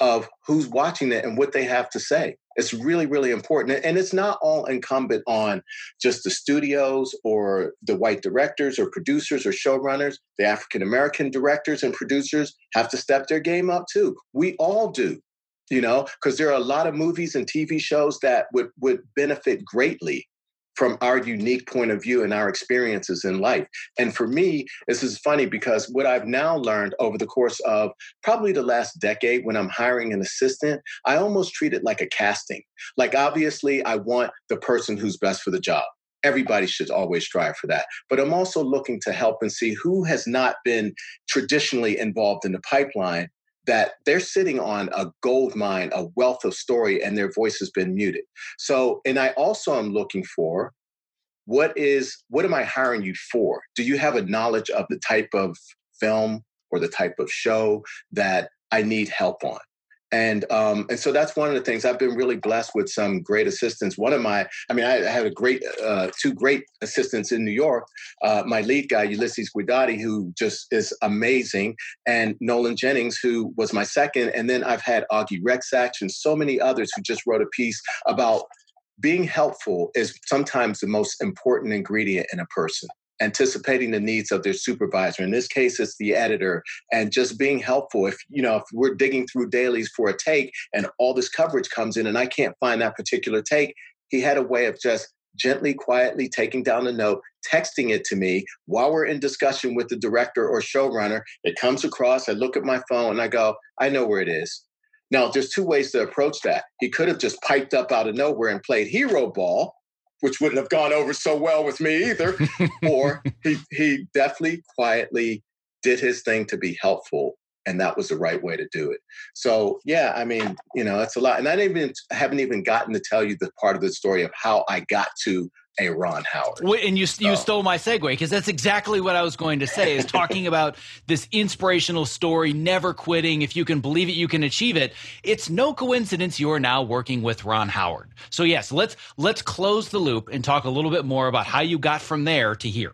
of who's watching it and what they have to say. It's really, really important. And it's not all incumbent on just the studios or the white directors or producers or showrunners. The African American directors and producers have to step their game up too. We all do, you know, because there are a lot of movies and TV shows that would, would benefit greatly from our unique point of view and our experiences in life. And for me, this is funny because what I've now learned over the course of probably the last decade when I'm hiring an assistant, I almost treat it like a casting. Like, obviously, I want the person who's best for the job. Everybody should always strive for that. But I'm also looking to help and see who has not been traditionally involved in the pipeline that they're sitting on a gold mine, a wealth of story, and their voice has been muted. So, and I also am looking for what is what am I hiring you for? Do you have a knowledge of the type of film or the type of show that I need help on? And um, and so that's one of the things I've been really blessed with some great assistants. One of my, I mean, I had a great uh, two great assistants in New York. Uh, my lead guy Ulysses Guidati, who just is amazing, and Nolan Jennings, who was my second. And then I've had Augie Rexach and so many others who just wrote a piece about being helpful is sometimes the most important ingredient in a person anticipating the needs of their supervisor. In this case, it's the editor, and just being helpful. If you know, if we're digging through dailies for a take and all this coverage comes in and I can't find that particular take, he had a way of just gently, quietly taking down a note, texting it to me while we're in discussion with the director or showrunner. It comes across, I look at my phone and I go, I know where it is. Now, there's two ways to approach that. He could have just piped up out of nowhere and played hero ball, which wouldn't have gone over so well with me either. or he he definitely quietly did his thing to be helpful and that was the right way to do it. So yeah, I mean, you know, it's a lot. And I even haven't even gotten to tell you the part of the story of how I got to a Ron Howard. And you you stole my segue because that's exactly what I was going to say. Is talking about this inspirational story, never quitting. If you can believe it, you can achieve it. It's no coincidence you are now working with Ron Howard. So yes, let's let's close the loop and talk a little bit more about how you got from there to here.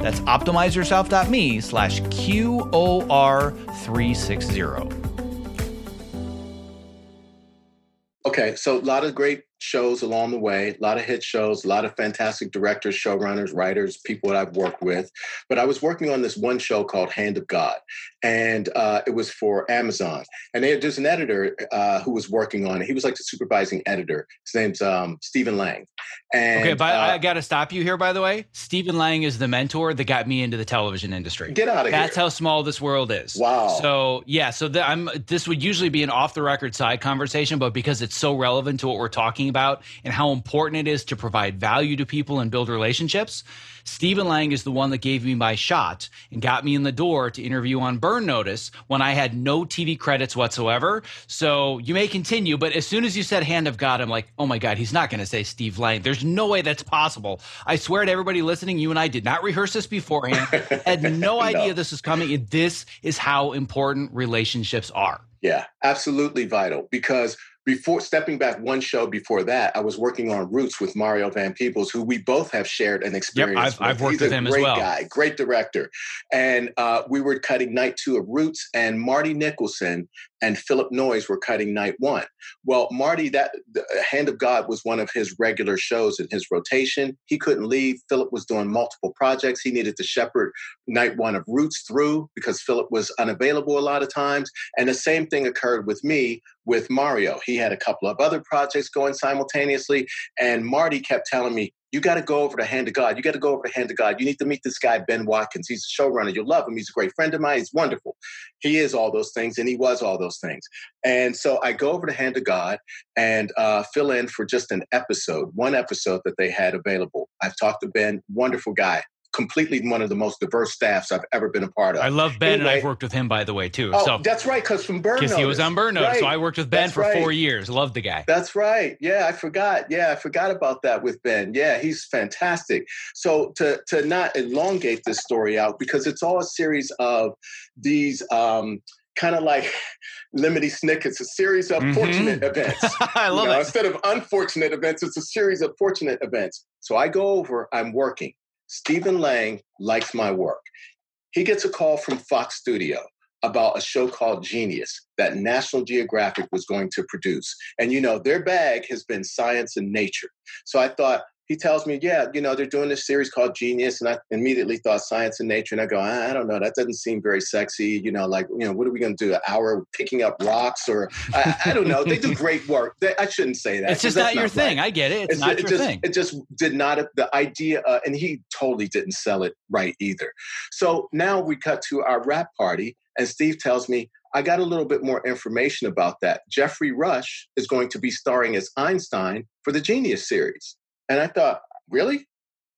That's optimizeyourself.me slash QOR360. Okay, so a lot of great shows along the way, a lot of hit shows, a lot of fantastic directors, showrunners, writers, people that I've worked with. But I was working on this one show called Hand of God, and uh, it was for Amazon. And they, there's an editor uh, who was working on it. He was like the supervising editor. His name's um, Stephen Lang. And, okay, but uh, I got to stop you here, by the way. Stephen Lang is the mentor that got me into the television industry. Get out of That's here. That's how small this world is. Wow. So, yeah, so the, I'm, this would usually be an off the record side conversation, but because it's so relevant to what we're talking about and how important it is to provide value to people and build relationships, Stephen Lang is the one that gave me my shot and got me in the door to interview on Burn Notice when I had no TV credits whatsoever. So you may continue, but as soon as you said Hand of God, I'm like, oh my God, he's not going to say Steve Lang. There's no way that's possible. I swear to everybody listening, you and I did not rehearse this beforehand, had no idea no. this was coming. And This is how important relationships are. Yeah, absolutely vital because before stepping back one show before that, I was working on Roots with Mario Van Peebles, who we both have shared an experience. Yep, I've, with. I've worked He's with him as well. Great guy, great director, and uh, we were cutting night two of Roots, and Marty Nicholson and Phillip Noyce were cutting night one. Well, Marty, that the uh, Hand of God was one of his regular shows in his rotation. He couldn't leave. Philip was doing multiple projects. He needed to shepherd night one of Roots through because Philip was unavailable a lot of times. And the same thing occurred with me with Mario. He had a couple of other projects going simultaneously. And Marty kept telling me, you got to go over the Hand of God. You got to go over the Hand of God. You need to meet this guy, Ben Watkins. He's a showrunner. You'll love him. He's a great friend of mine. He's wonderful. He is all those things, and he was all those things. And so I go over the Hand of God and uh, fill in for just an episode, one episode that they had available. I've talked to Ben, wonderful guy completely one of the most diverse staffs I've ever been a part of. I love Ben, anyway, and I've worked with him by the way too. Oh, so that's right, because from Burn Because he was on Burn right. so I worked with Ben that's for right. four years. Loved the guy. That's right. Yeah, I forgot. Yeah, I forgot about that with Ben. Yeah, he's fantastic. So to to not elongate this story out because it's all a series of these. Um, kind of like Lemony Snicket's, a series of mm-hmm. fortunate events. I love you know, it. Instead of unfortunate events, it's a series of fortunate events. So I go over, I'm working. Stephen Lang likes my work. He gets a call from Fox Studio about a show called Genius that National Geographic was going to produce. And you know, their bag has been science and nature. So I thought, he tells me, yeah, you know, they're doing this series called Genius. And I immediately thought science and nature. And I go, I, don't know, that doesn't seem very sexy. You know, like, you know, what are we going to do? An hour picking up rocks or I, I don't know. They do great work. They, I shouldn't say that. It's just not your not thing. Right. I get it. It's, it's not it, your just, thing. It just did not, the idea, uh, and he totally didn't sell it right either. So now we cut to our wrap party. And Steve tells me, I got a little bit more information about that. Geoffrey Rush is going to be starring as Einstein for the Genius series. And I thought, really?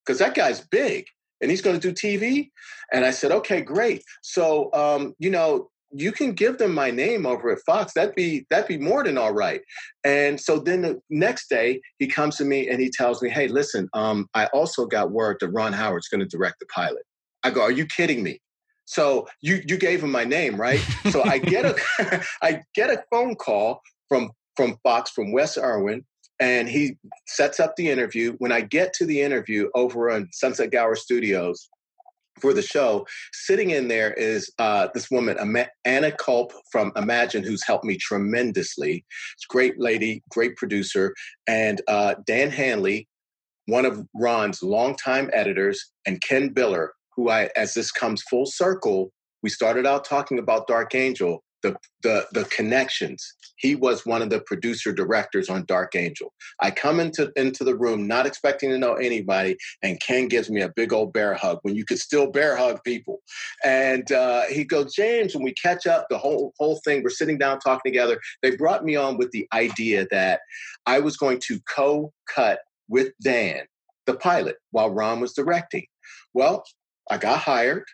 Because that guy's big and he's going to do TV. And I said, okay, great. So, um, you know, you can give them my name over at Fox. That'd be that'd be more than all right. And so then the next day he comes to me and he tells me, "Hey, listen, um, I also got word that Ron Howard's going to direct the pilot." I go, "Are you kidding me?" So you you gave him my name, right? so I get a I get a phone call from from Fox from Wes Irwin and he sets up the interview. When I get to the interview over on Sunset Gower Studios for the show, sitting in there is uh, this woman, Anna Culp from Imagine, who's helped me tremendously. It's great lady, great producer, and uh, Dan Hanley, one of Ron's longtime editors, and Ken Biller, who I, as this comes full circle, we started out talking about Dark Angel the, the, the connections. He was one of the producer directors on Dark Angel. I come into, into the room not expecting to know anybody, and Ken gives me a big old bear hug when you could still bear hug people. And uh, he goes, James, when we catch up, the whole, whole thing, we're sitting down talking together. They brought me on with the idea that I was going to co cut with Dan the pilot while Ron was directing. Well, I got hired.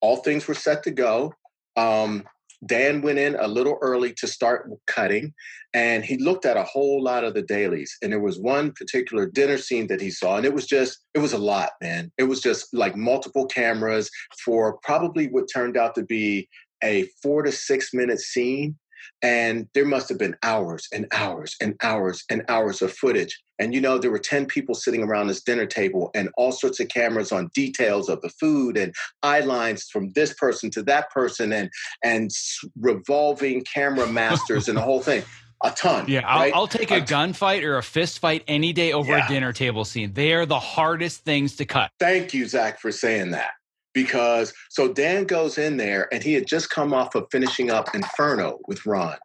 All things were set to go. Um, Dan went in a little early to start cutting, and he looked at a whole lot of the dailies. And there was one particular dinner scene that he saw, and it was just, it was a lot, man. It was just like multiple cameras for probably what turned out to be a four to six minute scene. And there must have been hours and hours and hours and hours of footage. And you know, there were 10 people sitting around this dinner table and all sorts of cameras on details of the food and eye lines from this person to that person and and revolving camera masters and the whole thing. A ton. Yeah, I'll. I'll take a, a gunfight or a fist fight any day over yeah. a dinner table scene. They are the hardest things to cut. Thank you, Zach, for saying that because so Dan goes in there and he had just come off of finishing up Inferno with Ron.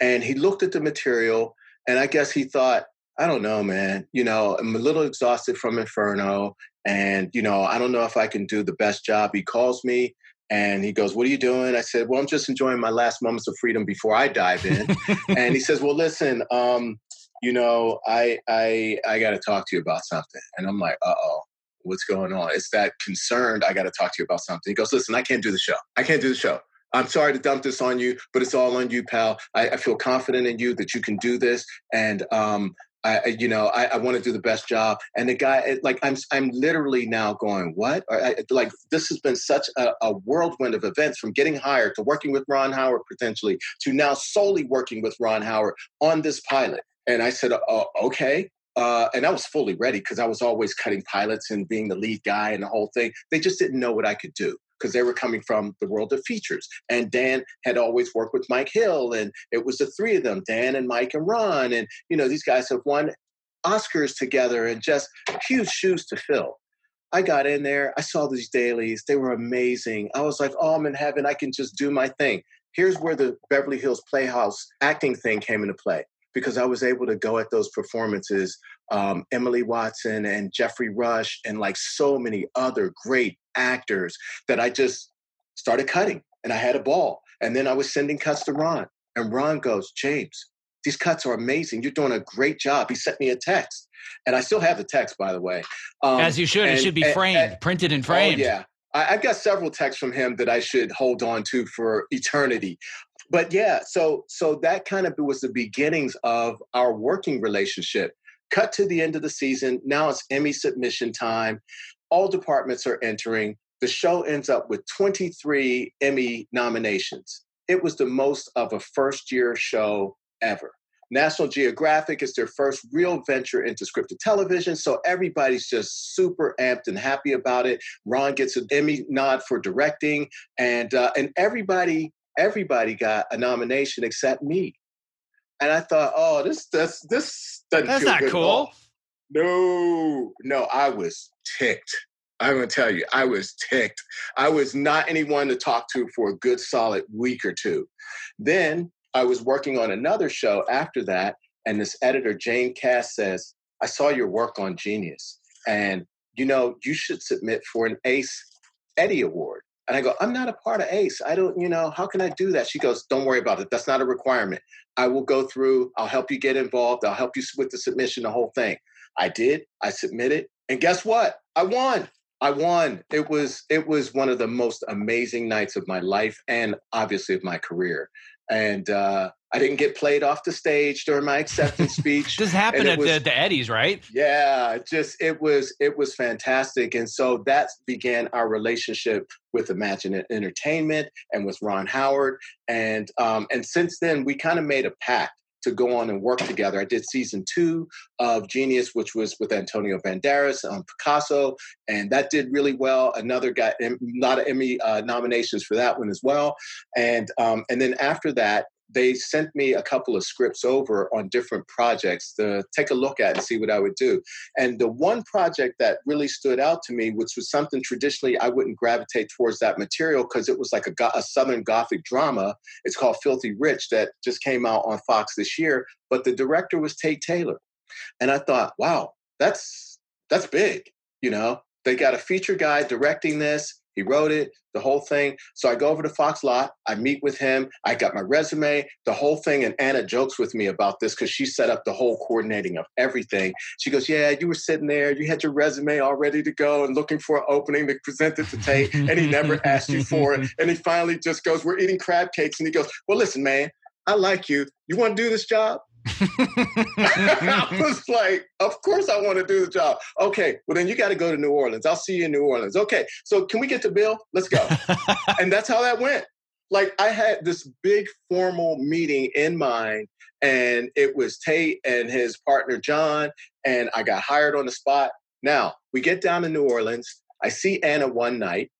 And he looked at the material and I guess he thought, I don't know, man. You know, I'm a little exhausted from Inferno and, you know, I don't know if I can do the best job. He calls me and he goes, What are you doing? I said, Well, I'm just enjoying my last moments of freedom before I dive in. and he says, Well, listen, um, you know, I I I gotta talk to you about something. And I'm like, uh oh what's going on? It's that concerned, I got to talk to you about something. He goes, listen, I can't do the show. I can't do the show. I'm sorry to dump this on you, but it's all on you, pal. I, I feel confident in you that you can do this. And, um, I, you know, I, I want to do the best job. And the guy, like, I'm, I'm literally now going, what? I, like, this has been such a, a, whirlwind of events from getting hired to working with Ron Howard potentially to now solely working with Ron Howard on this pilot. And I said, oh, okay. Uh, and I was fully ready because I was always cutting pilots and being the lead guy and the whole thing. They just didn't know what I could do. because they were coming from the world of features. And Dan had always worked with Mike Hill, and it was the three of them, Dan and Mike and Ron. And, you know, these guys have won Oscars together and just huge shoes to fill. I got in there, I saw these dailies, they were amazing. I was like, oh, I'm in heaven, I can just do my thing. Here's where the Beverly Hills Playhouse acting thing came into play because I was able to go at those performances. Um, Emily Watson and Geoffrey Rush, and like so many other great actors that I just started cutting and I had a ball. And then I was sending cuts to Ron, and Ron goes, James, these cuts are amazing. You're doing a great job. He sent me a text, and I still have the text, by the way. Um, As you should. And, it should be framed, and, and, printed and framed. Oh, yeah. I, have got several texts from him that I should hold on to for eternity. But yeah, so so that kind of was the beginnings of our working relationship. Cut to the end of the season. Now it's Emmy submission time. All departments are entering. The show ends up with 23 Emmy nominations. It was the most of a first year show ever. National Geographic is their first real venture into scripted television. So everybody's just super amped and happy about it. Ron gets an Emmy nod for directing, and uh, and everybody everybody got a nomination except me. And I thought, oh, this this this doesn't That's not cool. No, no, I was ticked. I'm gonna tell you, I was ticked. I was not anyone to talk to for a good solid week or two. Then I was working on another show after that, and this editor, Jane Cass, says, I saw your work on Genius, and you know, you should submit for an ACE Eddie Award. And I go, I'm not a part of ACE. I don't, you know, how can I do that? She goes, Don't worry about it. That's not a requirement. I will go through, I'll help you get involved, I'll help you with the submission, the whole thing. I did, I submitted, and guess what? I won. I won. It was it was one of the most amazing nights of my life and obviously of my career and uh, I didn't get played off the stage during my acceptance speech. this happened at was, the, the Eddies, right? Yeah, just it was it was fantastic, and so that began our relationship with Imagine Entertainment and with Ron Howard, and um, and since then we kind of made a pact to go on and work together. I did season two of Genius, which was with Antonio Banderas on Picasso, and that did really well. Another got a lot of Emmy uh, nominations for that one as well. And um, and then after that, they sent me a couple of scripts over on different projects to take a look at and see what I would do. And the one project that really stood out to me, which was something traditionally I wouldn't gravitate towards that material because it was like a, a, Southern Gothic drama. It's called Filthy Rich that just came out on Fox this year. But the director was Tate Taylor. And I thought, wow, that's that's big. You know, they got a feature guy directing this. He wrote it, the whole thing. So I go over to Fox Lot. I meet with him. I got my resume, the whole thing. And Anna jokes with me about this because she set up the whole coordinating of everything. She goes, Yeah, you were sitting there. You had your resume all ready to go and looking for an opening to present it to Tate. And he never asked you for it. And he finally just goes, We're eating crab cakes. And he goes, Well, listen, man, I like you. You want to do this job? I was like, of course I want to do the job. Okay, well then you got to go to New Orleans. I'll see you in New Orleans. Okay, so can we get to Bill? Let's go. and that's how that went. Like I had this big formal meeting in mind, and it was Tate and his partner John, and I got hired on the spot. Now we get down to New Orleans. I see Anna one night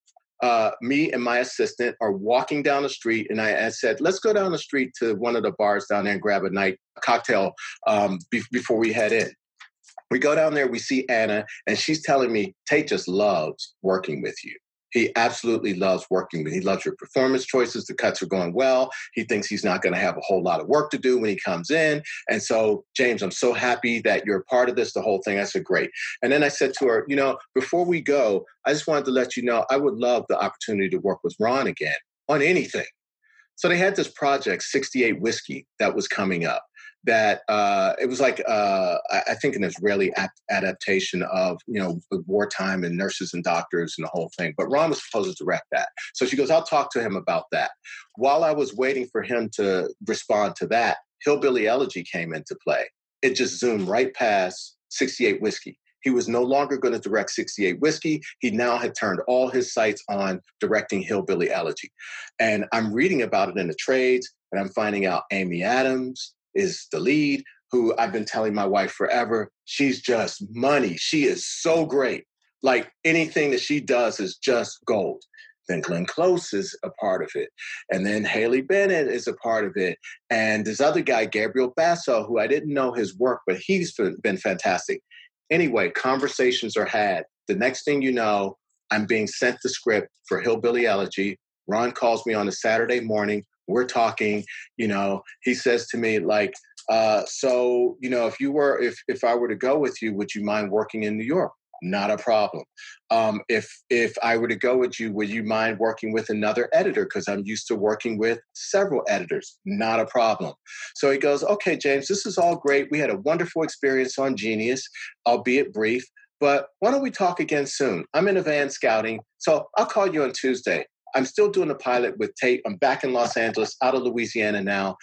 uh, me and my assistant are walking down the street, and I, I, said, "Let's go down the street to one of the bars down there and grab a night cocktail um, be- before we head in." We go down there, we see Anna, and she's telling me, "Tate just loves working with you." He absolutely loves working with. He loves your performance choices. The cuts are going well. He thinks he's not going to have a whole lot of work to do when he comes in. And so, James, I'm so happy that you're part of this. The whole thing. I said, great. And then I said to her, you know, before we go, I just wanted to let you know I would love the opportunity to work with Ron again on anything. So they had this project, 68 Whiskey, that was coming up that uh, it was like uh, I think an Israeli adaptation of you know wartime and nurses and doctors and the whole thing. But Ron was supposed to direct that, so she goes, "I'll talk to him about that." While I was waiting for him to respond to that, Hillbilly Elegy came into play. It just zoomed right past 68 Whiskey. He was no longer going to direct 68 Whiskey. He now had turned all his sights on directing Hillbilly Elegy. And I'm reading about it in the trades, and I'm finding out Amy Adams, is the lead, who I've been telling my wife forever. She's just money. She is so great. Like anything that she does is just gold. Then Glenn Close is a part of it. And then Haley Bennett is a part of it. And this other guy, Gabriel Basso, who I didn't know his work, but he's been fantastic. Anyway, conversations are had. The next thing you know, I'm being sent the script for Hillbilly Elegy. Ron calls me on a Saturday morning. We're talking, you know, he says to me, like, uh, so, you know, if you were, if, if I were to go with you, would you mind working in New York? Not a problem. Um, if if I were to go with you, would you mind working with another editor? Because I'm used to working with several editors. Not a problem. So he goes, okay, James, this is all great. We had a wonderful experience on Genius, albeit brief. But why don't we talk again soon? I'm in a van scouting, so I'll call you on Tuesday. I'm still doing the pilot with Tate. I'm back in Los Angeles, out of Louisiana now,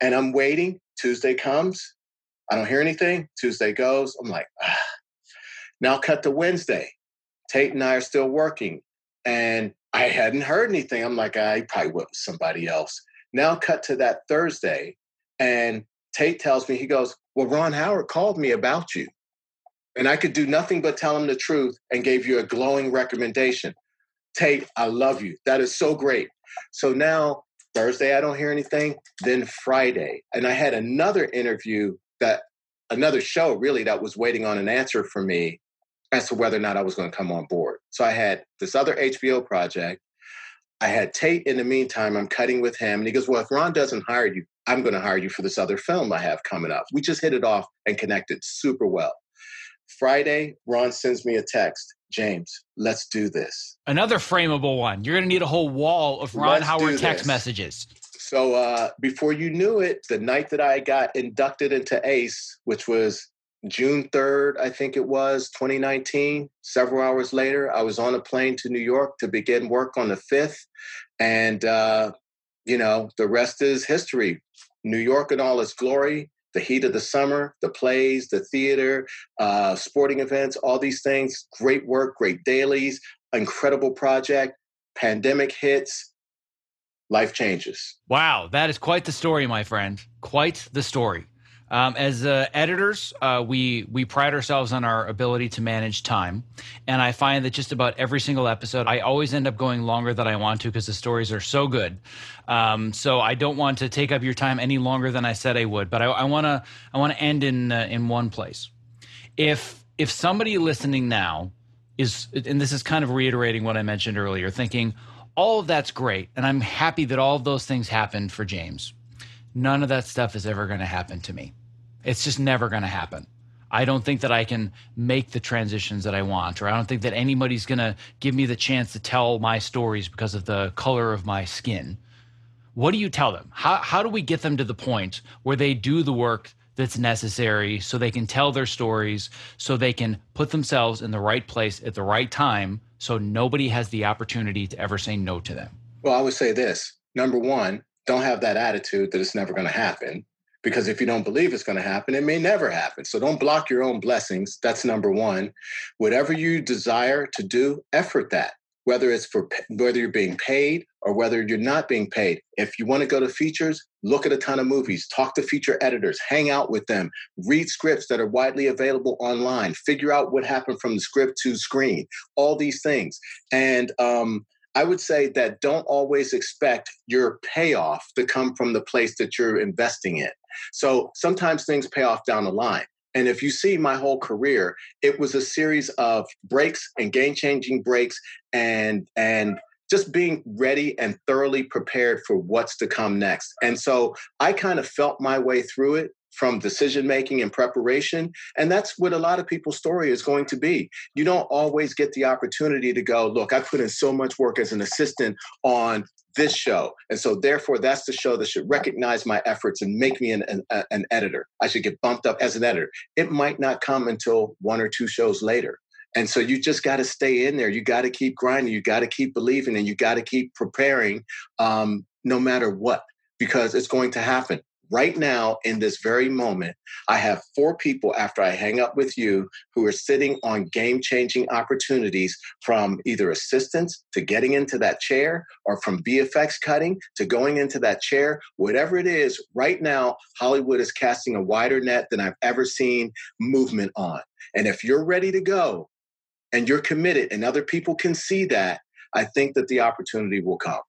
and I'm waiting. Tuesday comes. I don't hear anything. Tuesday goes. I'm like, ah. now cut to Wednesday. Tate and I are still working, and I hadn't heard anything. I'm like, I probably went with somebody else. Now cut to that Thursday, and Tate tells me, he goes, Well, Ron Howard called me about you. And I could do nothing but tell him the truth and gave you a glowing recommendation. Tate, I love you. That is so great. So now Thursday, I don't hear anything. Then Friday, and I had another interview that another show really that was waiting on an answer for me as to whether or not I was going to come on board. So I had this other HBO project. I had Tate in the meantime. I'm cutting with him. And he goes, Well, if Ron doesn't hire you, I'm going to hire you for this other film I have coming up. We just hit it off and connected super well. Friday, Ron sends me a text. James, let's do this. Another frameable one. You're going to need a whole wall of Ron let's Howard text messages. So uh, before you knew it, the night that I got inducted into ACE, which was June 3rd, I think it was, 2019, several hours later, I was on a plane to New York to begin work on the 5th. And, uh, you know, the rest is history. New York in all its glory the heat of the summer, the plays, the theater, uh, sporting events, all these things. Great work, great dailies, incredible project. Pandemic hits, life changes. Wow, that is quite the story, my friend. Quite the story. Um, as uh, editors, uh, we we pride ourselves on our ability to manage time, and I find that just about every single episode, I always end up going longer than I want to because the stories are so good. Um, so I don't want to take up your time any longer than I said I would, but I want to I want to end in uh, in one place. If if somebody listening now is, and this is kind of reiterating what I mentioned earlier, thinking all of that's great, and I'm happy that all of those things happened for James. None of that stuff is ever going to happen to me it's just never going to happen. I don't think that I can make the transitions that I want, or I don't think that anybody's going to give me the chance to tell my stories because of the color of my skin. What do you tell them? How, how do we get them to the point where they do the work that's necessary so they can tell their stories, so they can put themselves in the right place at the right time, so nobody has the opportunity to ever say no to them? Well, I would say this number one, don't have that attitude that it's never going to happen because if you don't believe it's going to happen, it may never happen. So don't block your own blessings. That's number one. Whatever you desire to do, effort that. Whether it's for whether you're being paid or whether you're not being paid. If you want to go to features, look at a ton of movies, talk to feature editors, hang out with them, read scripts that are widely available online, figure out what happened from the script to screen, all these things. And um, I would say that don't always expect your payoff to come from the place that you're investing in. So sometimes things pay off down the line. And if you see my whole career, it was a series of breaks and game changing breaks and and just being ready and thoroughly prepared for what's to come next. And so I kind of felt my way through it from decision making and preparation. And that's what a lot of people's story is going to be. You don't always get the opportunity to go, look, I put in so much work as an assistant on this show. And so, therefore, that's the show that should recognize my efforts and make me an, an, an editor. I should get bumped up as an editor. It might not come until one or two shows later. And so you just got to stay in there. You got to keep grinding. You got to keep believing and you got to keep preparing um, no matter what, because it's going to happen right now in this very moment, I have four people after I hang up with you who are sitting on game changing opportunities from either assistance to getting into that chair or from VFX cutting to going into that chair. Whatever it is, right now, Hollywood is casting a wider net than I've ever seen movement on. And if you're ready to go and you're committed and other people can see that, I think that the opportunity will come.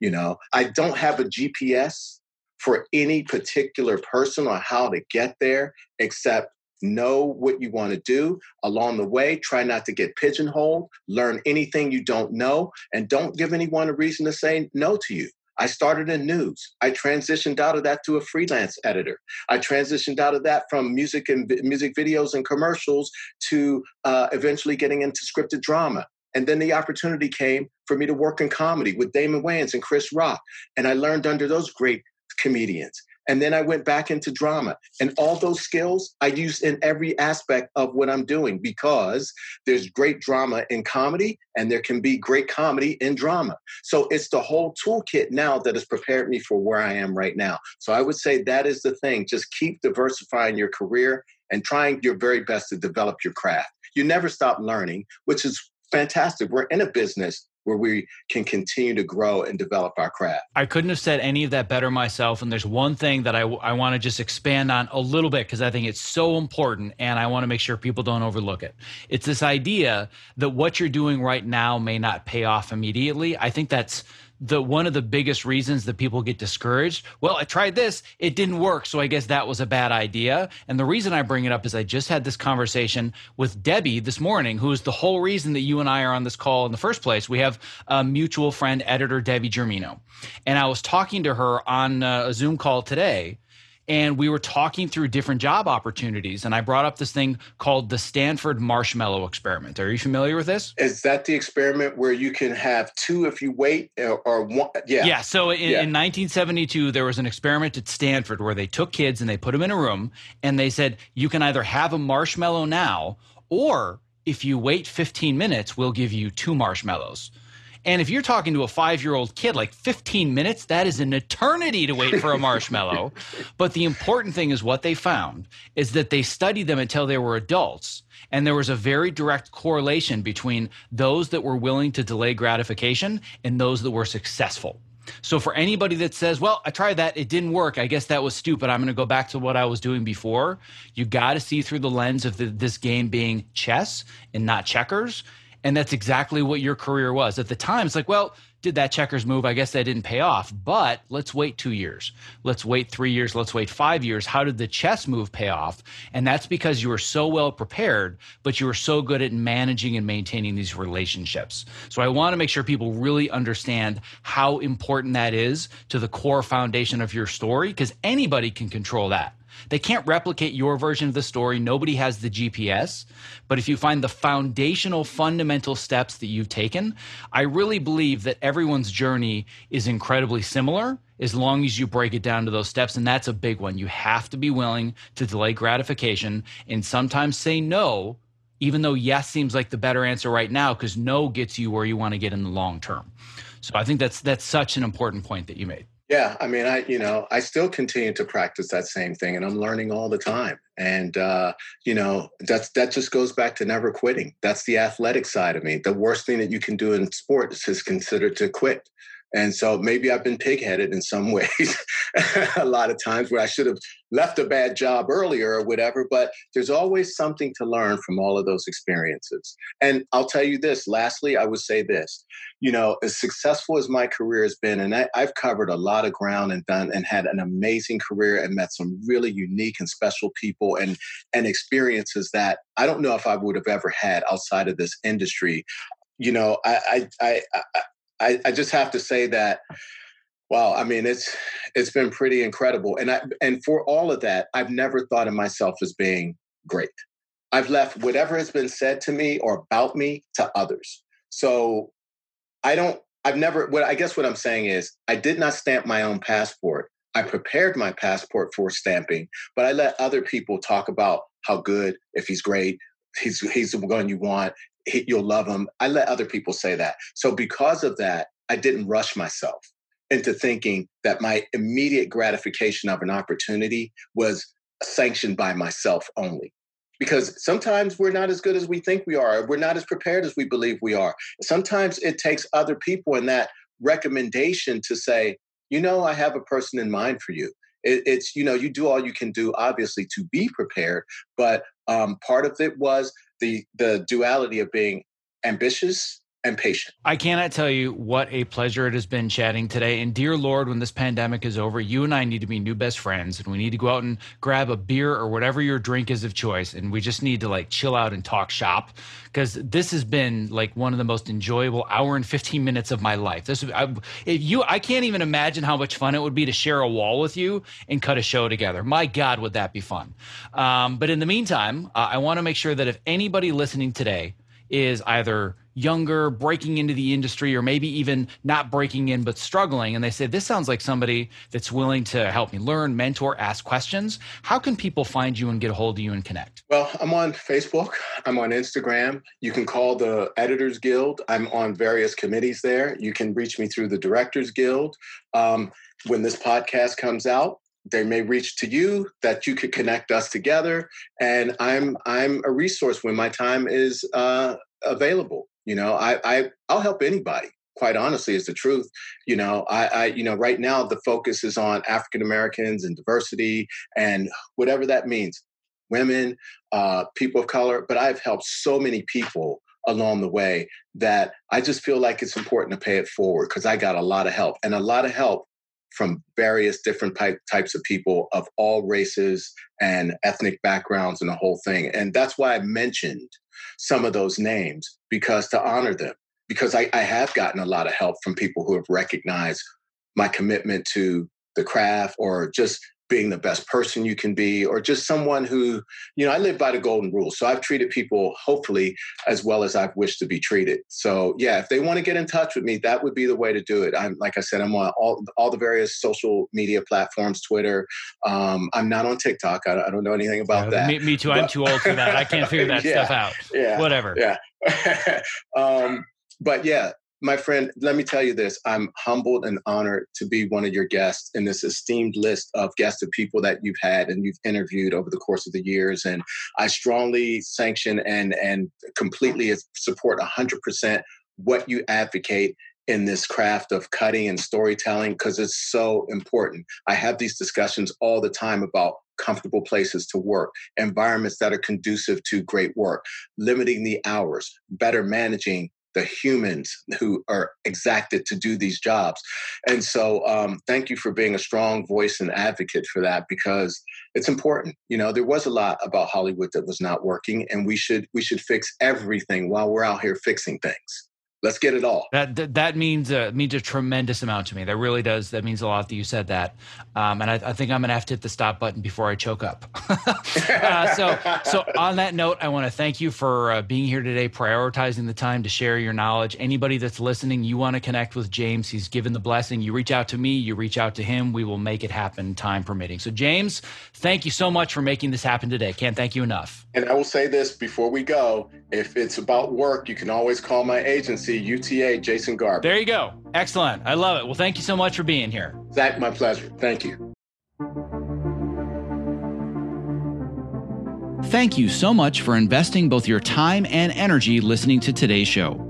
You know, I don't have a GPS for any particular person on how to get there, except know what you want to do along the way. Try not to get pigeonholed, learn anything you don't know, and don't give anyone a reason to say no to you. I started in news. I transitioned out of that to a freelance editor. I transitioned out of that from music and music videos and commercials to uh, eventually getting into scripted drama. And then the opportunity came for me to work in comedy with Damon Wayans and Chris Rock. And I learned under those great comedians. And then I went back into drama. And all those skills I use in every aspect of what I'm doing because there's great drama in comedy and there can be great comedy in drama. So it's the whole toolkit now that has prepared me for where I am right now. So I would say that is the thing. Just keep diversifying your career and trying your very best to develop your craft. You never stop learning, which is fantastic. We're in a business where we can continue to grow and develop our craft. I couldn't have said any of that better myself. And there's one thing that I, I want to just expand on a little bit because I think it's so important and I want to make sure people don't overlook it. It's this idea that what you're doing right now may not pay off immediately. I think that's the one of the biggest reasons that people get discouraged. Well, I tried this, it didn't work, so I guess that was a bad idea. And the reason I bring it up is I just had this conversation with Debbie this morning, who is the whole reason that you and I are on this call in the first place. We have a mutual friend, editor Debbie Germino, and I was talking to her on uh, a Zoom call today and we were talking through different job opportunities and i brought up this thing called the stanford marshmallow experiment. Are you familiar with this? Is that the experiment where you can have two if you wait or, or one yeah. Yeah so in, yeah. in 1972 there was an experiment at stanford where they took kids and they put them in a room and they said you can either have a marshmallow now or if you wait 15 minutes we'll give you two marshmallows and if you're talking to a five year old kid, like 15 minutes, that is an eternity to wait for a marshmallow. but the important thing is what they found is that they studied them until they were adults. And there was a very direct correlation between those that were willing to delay gratification and those that were successful. So for anybody that says, "Well, I tried that, it didn't work. I guess that was stupid. I'm going to go back to what I was doing before." You got to see through the lens of the, this game being chess and not checkers, and that's exactly what your career was. At the time, it's like, well, did that checkers move? I guess that didn't pay off, but let's wait two years. Let's wait three years. Let's wait five years. How did the chess move pay off? And that's because you were so well prepared, but you were so good at managing and maintaining these relationships. So I want to make sure people really understand how important that is to the core foundation of your story because anybody can control that. They can't replicate your version of the story. Nobody has the GPS. But if you find the foundational, fundamental steps that you've taken, I really believe that everyone's journey is incredibly similar as long as you break it down to those steps. And that's a big one. You have to be willing to delay gratification and sometimes say no, even though yes seems like the better answer right now, because no gets you where you want to get in the long term. So I think that's that's such an important point that you made. Yeah, I mean, I you know, I still continue to practice that same thing, and I'm learning all the time. And uh, you know, that's that just goes back to never quitting. That's the athletic side of me. The worst thing that you can do in sports is consider to quit. And so maybe I've been pigheaded in some ways a lot of times where I should have left a bad job earlier or whatever, but there's always something to learn from all of those experiences. And I'll tell you this lastly, I would say this you know, as successful as my career has been, and I, have covered a lot of ground and done and had an amazing career and met some really unique and special people and and experiences that I don't know if I would have ever had outside of this industry you know, I, I, I, I, I just have to say that wow i mean it's it's been pretty incredible. And i and for all of that i've never thought of myself as being great. I've left whatever has been said to me or about me to others. So i don't i've never what i guess what i'm saying is i did not stamp my own passport. I prepared my passport for stamping but i let other people talk about how good if he's great he's he's the one you want you'll love them. I let other people say that. So because of that, I didn't rush myself into thinking that my immediate gratification of an opportunity was sanctioned by myself only. Because sometimes we're not as good as we think we are. We're not as prepared as we believe we are. Sometimes it takes other people in that recommendation to say, you know, I have a person in mind for you. It, it's, you know, you do all you can do, obviously, to be prepared. But um, part of it was the the duality of being ambitious and patient. I cannot tell you what a pleasure it has been chatting today. And dear Lord, when this pandemic is over, you and I need to be new best friends and we need to go out and grab a beer or whatever your drink is of choice. And we just need to like chill out and talk shop because this has been like one of the most enjoyable hour and 15 minutes of my life. This, I, you, I can't even imagine how much fun it would be to share a wall with you and cut a show together. My God, would that be fun? Um, but in the meantime, uh, I want to make sure that if anybody listening today is either younger, breaking into the industry, or maybe even not breaking in but struggling, and they say, This sounds like somebody that's willing to help me learn, mentor, ask questions, how can people find you and get a hold of you and connect? Well, I'm on Facebook, I'm on Instagram. You can call the Editors Guild. I'm on various committees there. You can reach me through the Directors Guild. Um, when this podcast comes out, they may reach to you that you could connect us together and i'm i'm a resource when my time is uh, available you know i, I i'll help anybody quite honestly is the truth you know I, I you know right now the focus is on african americans and diversity and whatever that means women uh, people of color but i've helped so many people along the way that i just feel like it's important to pay it forward because i got a lot of help and a lot of help from various different type, types of people of all races and ethnic backgrounds and the whole thing. And that's why I mentioned some of those names because to honor them, because I, I have gotten a lot of help from people who have recognized my commitment to the craft or just being the best person you can be, or just someone who, you know, I live by the golden rule. So I've treated people hopefully as well as I've wished to be treated. So yeah, if they want to get in touch with me, that would be the way to do it. I'm like I said, I'm on all all the various social media platforms, Twitter. Um, I'm not on TikTok. I, I don't know anything about that. Me, me too. But, I'm too old for that. I can't figure that yeah, stuff out. Yeah. Whatever. Yeah. um, but yeah, my friend, let me tell you this. I'm humbled and honored to be one of your guests in this esteemed list of guests of people that you've had and you've interviewed over the course of the years. And I strongly sanction and and completely support 100% what you advocate in this craft of cutting and storytelling because it's so important. I have these discussions all the time about comfortable places to work, environments that are conducive to great work, limiting the hours, better managing the humans who are exacted to do these jobs. And so, um, thank you for being a strong voice and advocate for that because it's important. You know, there was a lot about Hollywood that was not working, and we should we should fix everything while we're out here fixing things let's get it all. That that, that means uh, means a tremendous amount to me. That really does. That means a lot that you said that. Um, and I, I, think I'm gonna have to hit the stop button before I choke up. uh, so so on that note, I want to thank you for uh, being here today, prioritizing the time to share your knowledge. Anybody that's listening, you want to connect with James. He's given the blessing. You reach out to me. You reach out to him. We will make it happen, time permitting. So James, thank you so much for making this happen today. Can't thank you enough. And I will say this before we go: if it's about work, you can always call my agency UTA, Jason Garber. There you go. Excellent. I love it. Well, thank you so much for being here. Zack, my pleasure. Thank you. Thank you so much for investing both your time and energy listening to today's show.